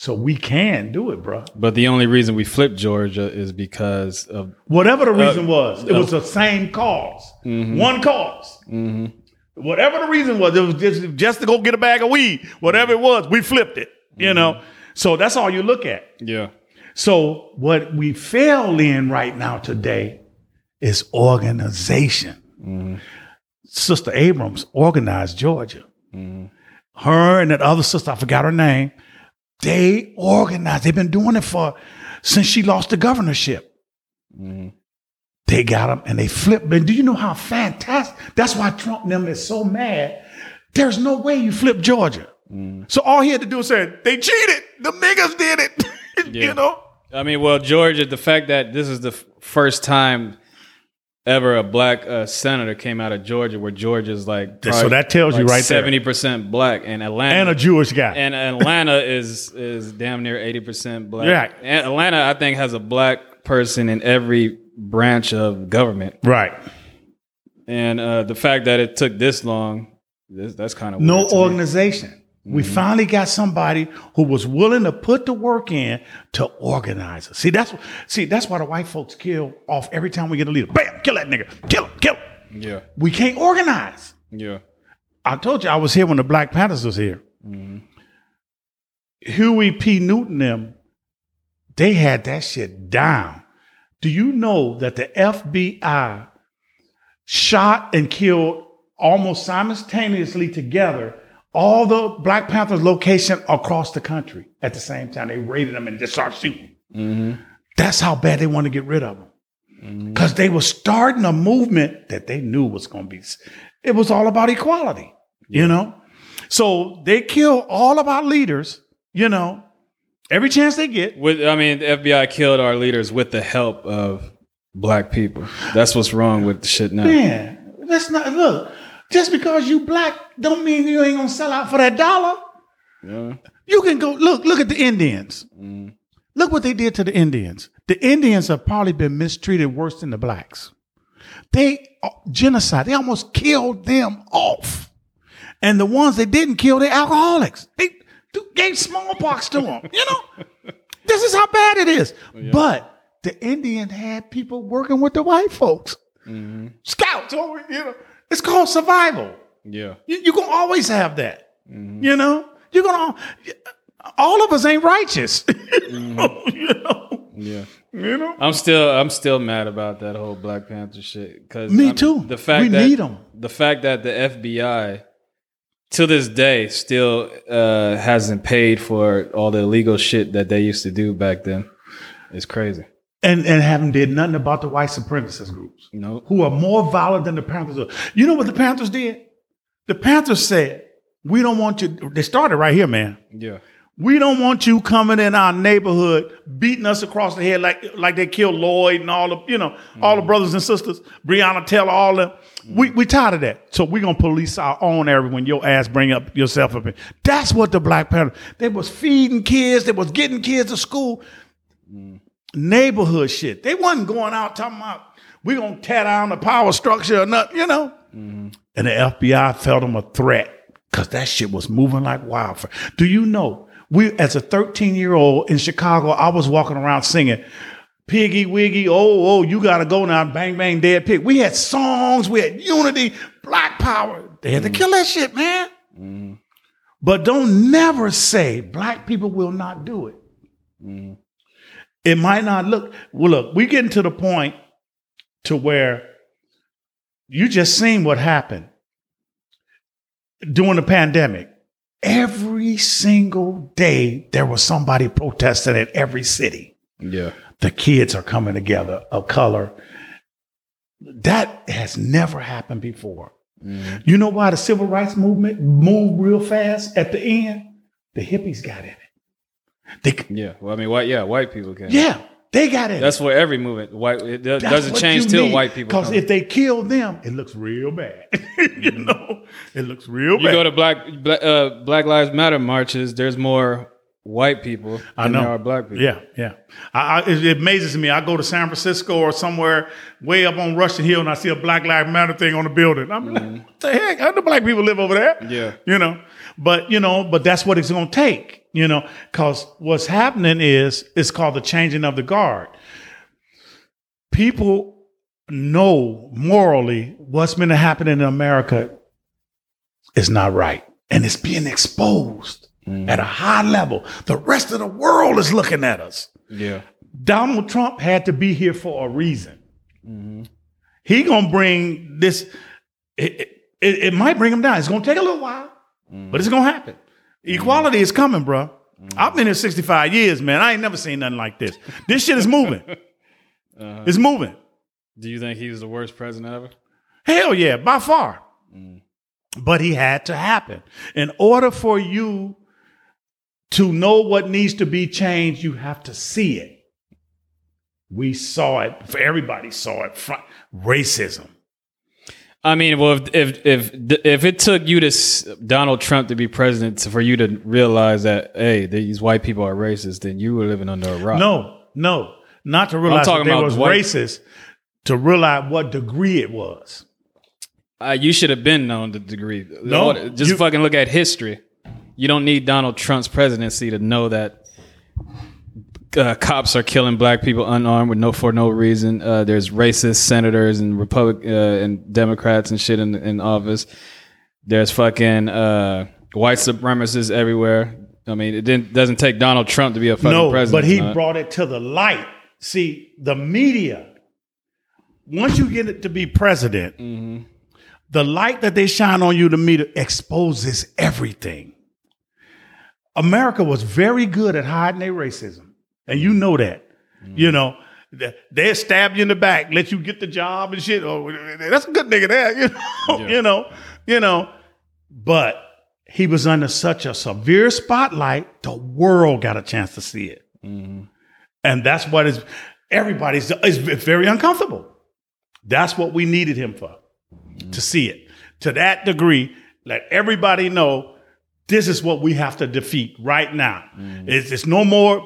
So we can do it, bro. But the only reason we flipped Georgia is because of, Whatever the uh, reason was, it was the same because mm-hmm. one because mm-hmm. Whatever the reason was, it was just, just to go get a bag of weed. Whatever it was, we flipped it. You mm-hmm. know, so that's all you look at. yeah. So what we fail in right now today is organization. Sister Abrams organized Georgia. Her and that other sister, I forgot her name. They organized. They've been doing it for since she lost the governorship. Mm-hmm. They got them and they flipped. And do you know how fantastic? That's why Trump and them is so mad. There's no way you flip Georgia. Mm-hmm. So all he had to do was say, they cheated. The niggas did it. [laughs] Yeah. you know? I mean, well, Georgia, the fact that this is the f- first time ever a black uh, senator came out of Georgia, where Georgia's like So that tells you right there. seventy percent black, and Atlanta And a Jewish guy. and Atlanta is is damn near eighty percent black. Right. And Atlanta, I think, has a black person in every branch of government, right. and uh, the fact that it took this long, this, that's kind of No organization. We mm-hmm. finally got somebody who was willing to put the work in to organize us. See, that's see, that's why the white folks kill off every time we get a leader. Bam, kill that nigga. Kill him, kill him. Yeah, We can't organize. yeah, I told you I was here when the Black Panthers was here. Mm-hmm. Huey P. Newton them, they had that shit down. Do you know that the FBI shot and killed almost simultaneously together all the Black Panthers location across the country at the same time? They raided them and just started shooting. Mm-hmm. That's how bad they want to get rid of them. Mm-hmm. Because they were starting a movement that they knew was going to be, it was all about equality, you know? So they kill all of our leaders, you know, every chance they get. With I mean, the FBI killed our leaders with the help of black people. That's what's wrong with the shit now. Man, that's not, look, just because you black don't mean you ain't going to sell out for that dollar. Yeah. You can go, look, look at the Indians. Look what they did to the Indians. The Indians have probably been mistreated worse than the blacks. They uh, genocide. They almost killed them off. And the ones they didn't kill, they're alcoholics. They th- gave smallpox to them. You know, [laughs] this is how bad it is. But the Indian had people working with the white folks, scouts. Over, you know, it's called survival. Yeah. You, you're gonna always have that. You know, you're gonna. All of us ain't righteous. [laughs] you know. Yeah. You know. I'm still I'm still mad about that whole Black Panther shit. Cause Me I'm- too. The fact We that need 'em. the fact that the FBI to this day still uh, hasn't paid for all the illegal shit that they used to do back then. It's crazy. And and haven't did nothing about the white supremacist groups You know, who are more violent than the Panthers. Are. You know what the Panthers did? The Panthers said, "We don't want you." They started right here, man. yeah, We don't want you coming in our neighborhood beating us across the head like like they killed Floyd and all the you know all the mm. brothers and sisters, Breonna Taylor, all them. Mm. We we tired of that. So we gonna police our own area when your ass bring up yourself up. in. That's what the Black Panther. They was feeding kids. They was getting kids to school. Mm. Neighborhood shit. They wasn't going out talking about we gonna tear down the power structure or nothing. You know. Mm-hmm. And the FBI felt them a threat because that shit was moving like wildfire. Do you know? We, as a 13 year old in Chicago, I was walking around singing, Piggy Wiggy, oh, oh, you gotta go now, bang, bang, dead pig. We had songs, we had unity, black power. They had to kill that shit, man. Mm-hmm. But don't never say black people will not do it. Mm-hmm. It might not look, well, look, we're getting to the point to where you just seen what happened during the pandemic. Every single day, there was somebody protesting in every city. yeah, The kids are coming together of color. That has never happened before. Mm. You know why the civil rights movement moved real fast at the end? The hippies got in it. They, [laughs] yeah. Well, I mean, white, yeah, white people can. yeah, they got it. that's for every movement. White it do- That's doesn't change till white people. Because if they kill them, it looks real bad. [laughs] you know, it looks real bad. you bad. go to black black, uh, black Lives Matter marches, there's more white people I know. there are black people. Yeah, yeah. I, I, it, it amazes me. I go to San Francisco or somewhere way up on Russian Hill and I see a Black Lives Matter thing on the building. I'm like, what the heck? How do black people live over there? Yeah. You know, but you know, but that's what it's going to take. You know, because what's happening is it's called the changing of the guard. People know morally what's been happening in America is not right, and it's being exposed mm. at a high level. The rest of the world is looking at us. yeah, Donald Trump had to be here for a reason. Mm-hmm. He gonna bring this. It, it, it- it might bring him down. It's gonna take a little while, but it's gonna happen. Equality is coming, bro. I've been here 65 years, man. I ain't never seen nothing like this. This shit is moving. Uh-huh. It's moving. Do you think he was the worst president ever? Hell yeah, by far. Mm. But he had to happen. In order for you to know what needs to be changed, you have to see it. We saw it. Everybody saw it. Racism. I mean, well, if if if, if it took you to Donald Trump to be president to, for you to realize that hey, these white people are racist, then you were living under a rock. No, no, not to realize that they was white- racist. To realize what degree it was. Uh, you should have been known the degree. No, just you- fucking look at history. You don't need Donald Trump's presidency to know that uh, cops are killing black people unarmed with no for no reason. Uh, there's racist senators and Republic uh, and Democrats and shit in, in office. There's fucking uh, white supremacists everywhere. I mean, it didn't doesn't take Donald Trump to be a fucking No, president. but he uh, brought it to the light. See, the media, once you get it to be president, Mm-hmm. the light that they shine on you, the media exposes everything. America was very good at hiding their racism, and you know that. Mm-hmm. You mm. know, they- stab you in the back, let you get the job and shit. Oh, that's a good nigga there, [laughs] you know, Yeah. you know, you know. But he was under such a severe spotlight, the world got a chance to see it. Mm-hmm. And that's what is everybody's is very uncomfortable. That's what we needed him for. Mm-hmm. To see it. To that degree, let everybody know this is what we have to defeat right now. Mm-hmm. It's, it's no more.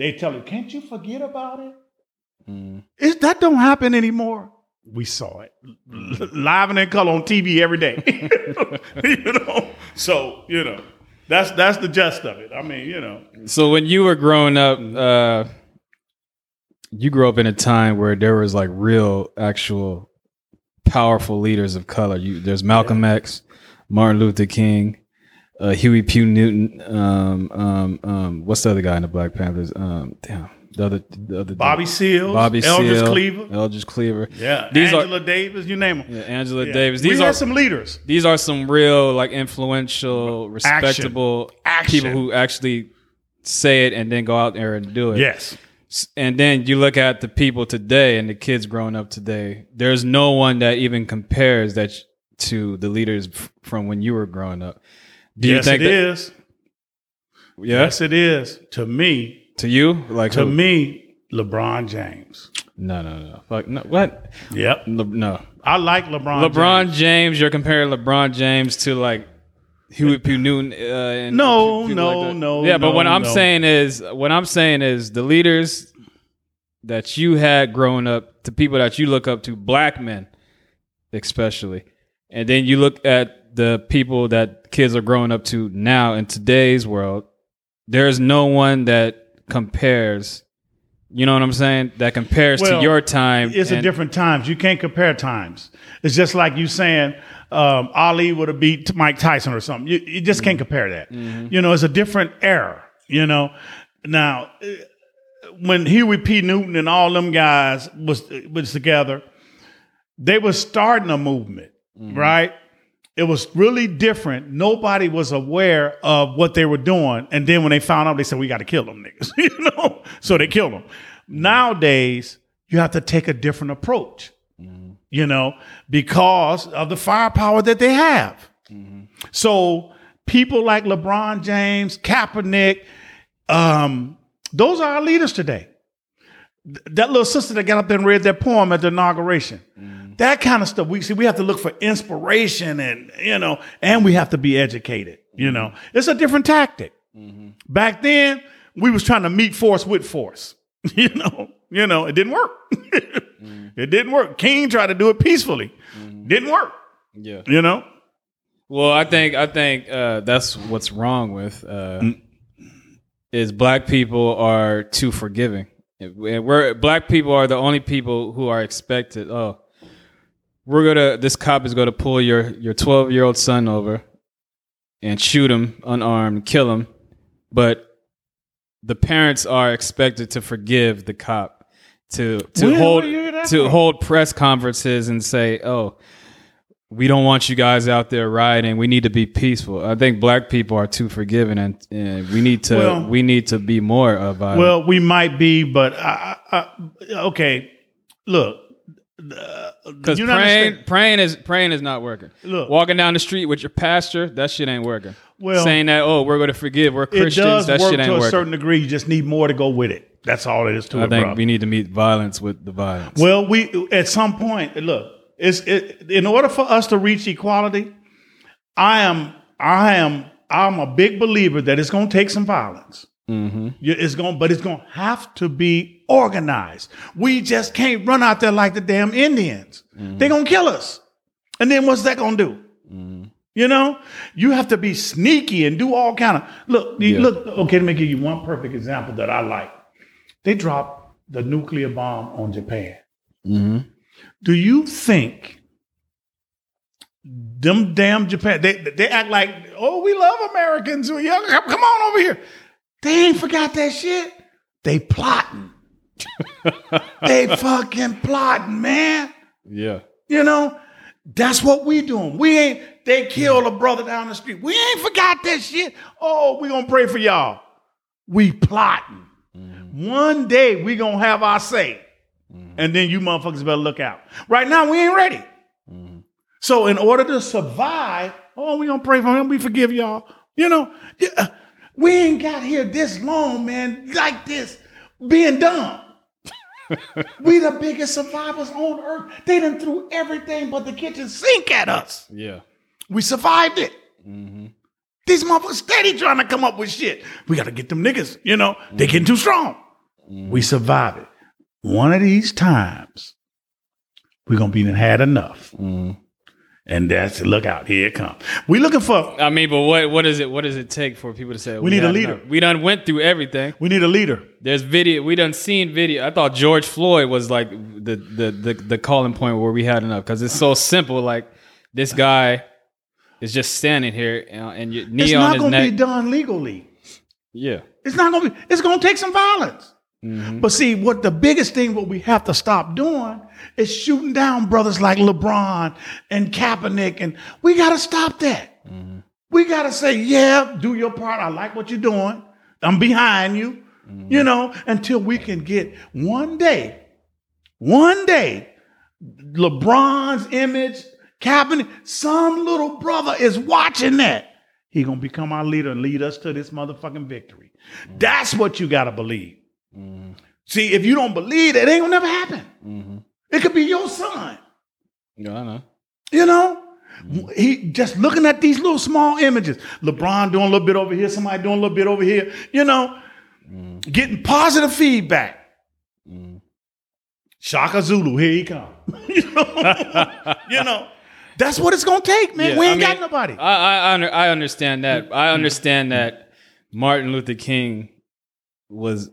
They tell you, can't you forget about it? It's, that don't happen anymore. We saw it L- live and in color on TV every day. [laughs] [laughs] you know, so you know that's that's the gist of it. I mean, you know, So when you were growing up, uh, you grew up in a time where there was like real, actual, powerful leaders of color. You, there's Malcolm X, Martin Luther King, uh, Huey P. Newton. Um, um, um, what's the other guy in the Black Panthers? Um, damn, the other, the other Bobby Seals, Bobby Eldridge Seale, Cleaver. Eldridge Cleaver. Yeah, these Angela are Davis, you name them. yeah, Angela Yeah. Davis. These had are some leaders. these are some real like influential, respectable Action. people who actually say it and then go out there and do it. Yes. And then you look at the people today and the kids growing up today. There's no one that even compares that to the leaders from when you were growing up. Do you yes, think it that, is. Yes, it is. To me, to you, like to who? me, LeBron James. No, no, no. Fuck no. What? Yep. Le- no. I like LeBron. LeBron James. James. You're comparing LeBron James to like Huey P. Newton. Uh, No, no, like no, Yeah, but what I'm no. saying is, what I'm saying is, the leaders that you had growing up, to people that you look up to, black men, especially, and then you look at the people that kids are growing up to now in today's world. There's no one that compares. You know what I'm saying? That compares Well, to your time. It's a different times. You can't compare times. It's just like you saying um, Ali would have beat Mike Tyson or something. You, you just Mm-hmm. can't compare that. You know, it's a different era. You know, now when Huey P. Newton and all them guys was was together, they were starting a movement, Mm-hmm. right? It was really different. Nobody was aware of what they were doing, and then when they found out, they said, "We got to kill them niggas," [laughs] you know. So they killed them. Nowadays, you have to take a different approach, mm-hmm. you know, because of the firepower that they have. Mm-hmm. So people like LeBron James, Kaepernick, um, those are our leaders today. Th- That little sister that got up there and read that poem at the inauguration. Mm-hmm. That kind of stuff. We see we have to look for inspiration and you know, and we have to be educated. You know, it's a different tactic. Back then, we was trying to meet force with force. [laughs] You know, you know, it didn't work. [laughs] It didn't work. King tried to do it peacefully. Didn't work. yeah. You know. Well, I think I think uh, that's what's wrong with uh, Mm. is black people are too forgiving. We're black people are the only people who are expected. Oh, we're gonna. This cop is gonna pull your your twelve year old son over and shoot him unarmed, kill him, but the parents are expected to forgive the cop to to Where- hold where you hear that to from? hold press conferences and say, "Oh, we don't want you guys out there rioting. We need to be peaceful." I think black people are too forgiving, and, and we need to Well- we need to be more of. Well, we might be, but I, I, okay. Look, because praying understand- praying is praying is not working. Look. walking down the street with your pastor, that shit ain't working. Well- saying that, "Oh, we're going to forgive. We're it Christians," does that work shit ain't to a working. certain degree. You just need more to go with it. That's all it is to I it, think bro. we need to meet violence with the violence. well, we at some point, look, it's it, in order for us to reach equality. I am, I am, I'm a big believer that it's going to take some violence. Mm-hmm. It's going, but it's going to have to be organized. We just can't run out there like the damn Indians. Mm-hmm. They're gonna kill us, and then what's that gonna do? You know, you have to be sneaky and do all kind of look. Yeah. Look, okay. Let me give you one perfect example that I like. They dropped the nuclear bomb on Japan. Mm-hmm. Do you think them damn Japan? They they act like oh we love Americans. We- yeah, Come come on over here. They ain't forgot that shit. They plotting. [laughs] they fucking plotting, man. Yeah. You know, that's what we doing. We ain't. They killed a brother down the street. We ain't forgot that shit. Oh, we gonna pray for y'all. We plotting. Mm-hmm. One day we gonna have our say, mm-hmm. and then you motherfuckers better look out. Right now we ain't ready. Mm-hmm. So in order to survive, oh, we gonna pray for him. We forgive y'all. You know, yeah, uh, we ain't got here this long, man, like this, being dumb. [laughs] we the biggest survivors on earth. They done threw everything but the kitchen sink at us. Yeah. We survived it. Mm-hmm. These motherfuckers steady trying to come up with shit. We got to get them niggas, you know, they getting too strong. Mm-hmm. We survive it. One of these times, we're going to be had enough. Mm-hmm. And that's, look out, here it comes. we looking for, I mean, but what what is it? What does it take for people to say we, need a leader. enough? We done went through everything. we need a leader. There's video. We done seen video. I thought George Floyd was like the the the, the calling point where we had enough because it's so simple. Like this guy is just standing here and your knee It's on not going to be done legally. yeah. It's not going to be, it's going to take some violence. Mm-hmm. But see, what the biggest thing what we have to stop doing is shooting down brothers like LeBron and Kaepernick, and we got to stop that. Mm-hmm. We got to say, yeah, do your part. I like what you're doing. I'm behind you. Mm-hmm. You know, until we can get one day, one day, LeBron's image, Kaepernick, some little brother is watching that. He gonna become our leader and lead us to this motherfucking victory. Mm-hmm. That's what you gotta believe. See, if you don't believe it, it ain't gonna never happen. It could be your son. Yeah, I know. You know, he just looking at these little small images. LeBron doing a little bit over here, somebody doing a little bit over here. You know, mm. getting positive feedback. Mm. Shaka Zulu, here he come. [laughs] you, know? [laughs] you know, that's what it's gonna take, man. Yeah, we I ain't got nobody. I I, I, under, I understand that. I mm. understand that Martin Luther King was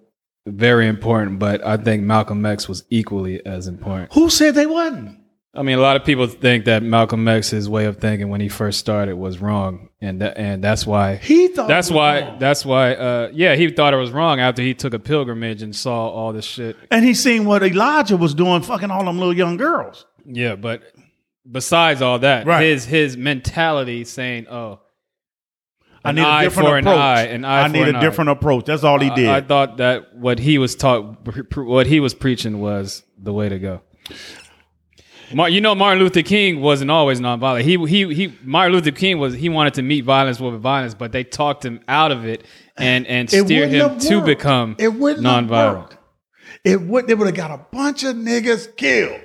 very important, but I think Malcolm X was equally as important. Who said they wasn't? I mean, a lot of people think that Malcolm X's way of thinking when he first started was wrong, and that, and that's why He thought that's why wrong. that's why uh, yeah he thought it was wrong after he took a pilgrimage and saw all this shit. and he seen what Elijah was doing, fucking all them little young girls. Yeah, but besides all that, Right. his his mentality saying, "Oh, I need eye a different for an approach. eye, an eye I for need an a eye. different approach. That's all he did. I, I thought that what he was taught, what he was preaching was the way to go. Mar- you know, Martin Luther King wasn't always nonviolent. He he he. Martin Luther King was he wanted to meet violence with violence, but they talked him out of it and and It steered him to become it wouldn't nonviolent. It would. They would have got a bunch of niggas killed.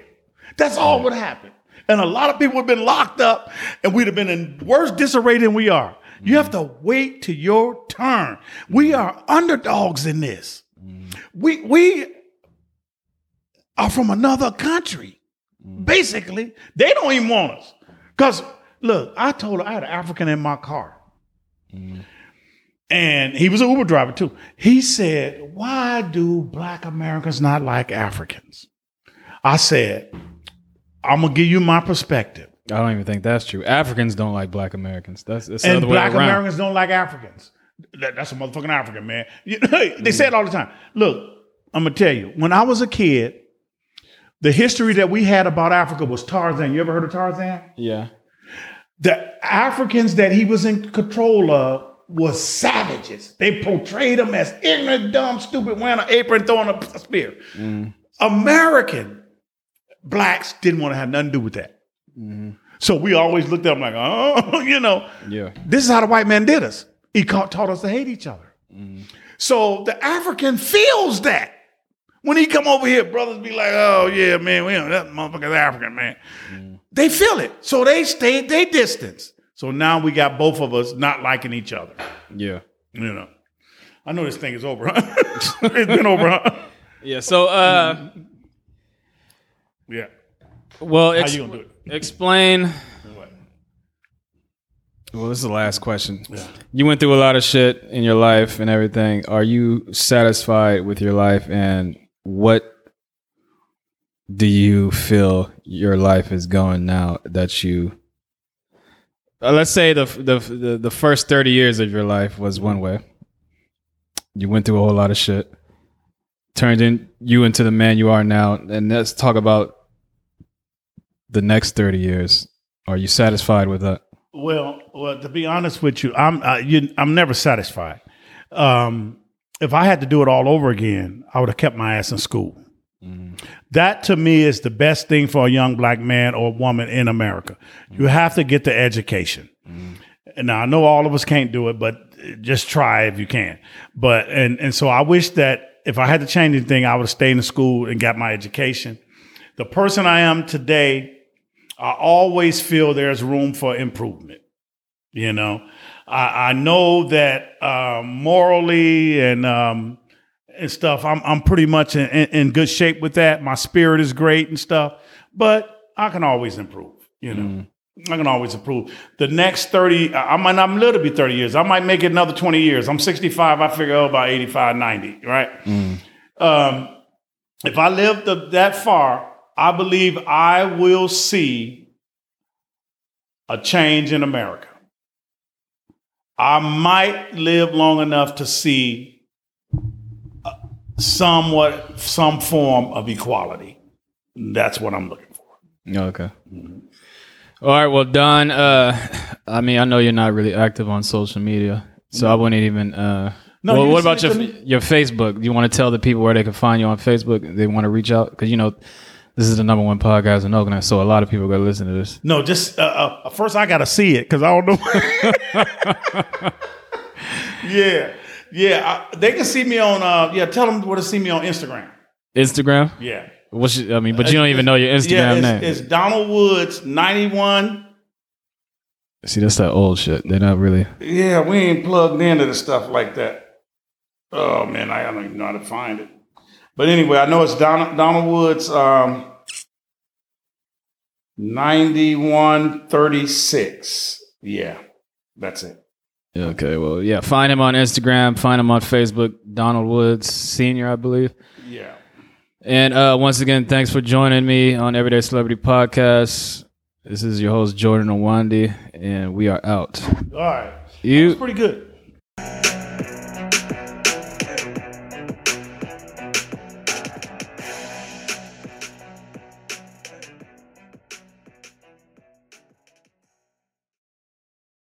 That's all would happen. And a lot of people would have been locked up, and we'd have been in worse disarray than we are. You have to wait to your turn. We mm. are underdogs in this. Mm. We we are from another country. Mm. Basically, they don't even want us. Cause look, I told her I had an African in my car. And he was an Uber driver too. He said, Why do black Americans not like Africans? I said, I'm gonna give you my perspective. I don't even think that's true. Africans don't like black Americans. That's, that's the And other way black around. Americans don't like Africans. That- that's a motherfucking African, man. [laughs] They say it all the time. Look, I'm gonna tell you, when I was a kid, the history that we had about Africa was Tarzan. You ever heard of Tarzan? yeah. the Africans that he was in control of was savages. They portrayed them as ignorant, dumb, stupid, wearing an apron, throwing a [laughs] spear. Mm. American blacks didn't want to have nothing to do with that. Mm-hmm. So we always looked at them like, oh, [laughs] you know, Yeah. this is how the white man did us. He taught us to hate each other. So the African feels that. When he come over here, brothers be like, oh yeah, man, we don't, that motherfucker's African, man. They feel it. So they stay their distance. So now we got both of us not liking each other. Yeah. You know. I know this thing is over, huh? [laughs] it's been over, huh? Yeah. So, uh, Yeah. well, How you gonna do it? Explain. What? Well, this is the last question. You went through a lot of shit in your life and everything. Are you satisfied with your life and what do you feel your life is going now that you uh, let's say the, the the the first 30 years of your life was one way. You went through a whole lot of shit. Turned in you into the man you are now and let's talk about the next 30 years. Are you satisfied with that? Well, well, to be honest with you, I'm uh, you, I'm never satisfied. Um, if I had to do it all over again, I would have kept my ass in school. That to me is the best thing for a young black man or woman in America. You have to get the education. And now I know all of us can't do it, but just try if you can. But and and so I wish that if I had to change anything, I would have stayed in school and got my education. The person I am today, I always feel there's room for improvement. You know, I, I know that um, morally and um, and stuff, I'm I'm pretty much in, in, in good shape with that. My spirit is great and stuff, but I can always improve. You know, I can always improve. The next thirty, I I might not live to be thirty years. I might make it another twenty years. I'm 65. I figure oh, about 85, 90, Right. Um, if I live the, that far, I believe I will see a change in America. I might live long enough to see uh, somewhat some form of equality. That's what I'm looking for. Okay. All right. Well, Don. Uh, I mean, I know you're not really active on social media, so I wouldn't even. Uh, No, well, what about your your Facebook? Do you want to tell the people where they can find you on Facebook? They want to reach out because you know this is the number one podcast in Oakland, so a lot of people go listen to this. No, just uh, uh, first I gotta see it because I don't know. [laughs] yeah, yeah. I, they can see me on. Uh, yeah, tell them where to see me on Instagram. Instagram. Yeah, What's your, I mean, but you don't even know your yeah. Instagram It's, name. it's Donald Woods ninety one. See, that's that old shit. They're not really. Yeah, we ain't plugged into the stuff like that. Oh man, I don't even know how to find it. But anyway, I know it's Donald, Donald Woods um, 9136. Yeah, that's it. Okay. Well, yeah. Find him on Instagram. Find him on Facebook. Donald Woods Senior, I believe. Yeah. And uh, once again, thanks for joining me on Everyday Celebrity Podcast. This is your host Jordan Owandi, and we are out. All right. You Pretty good.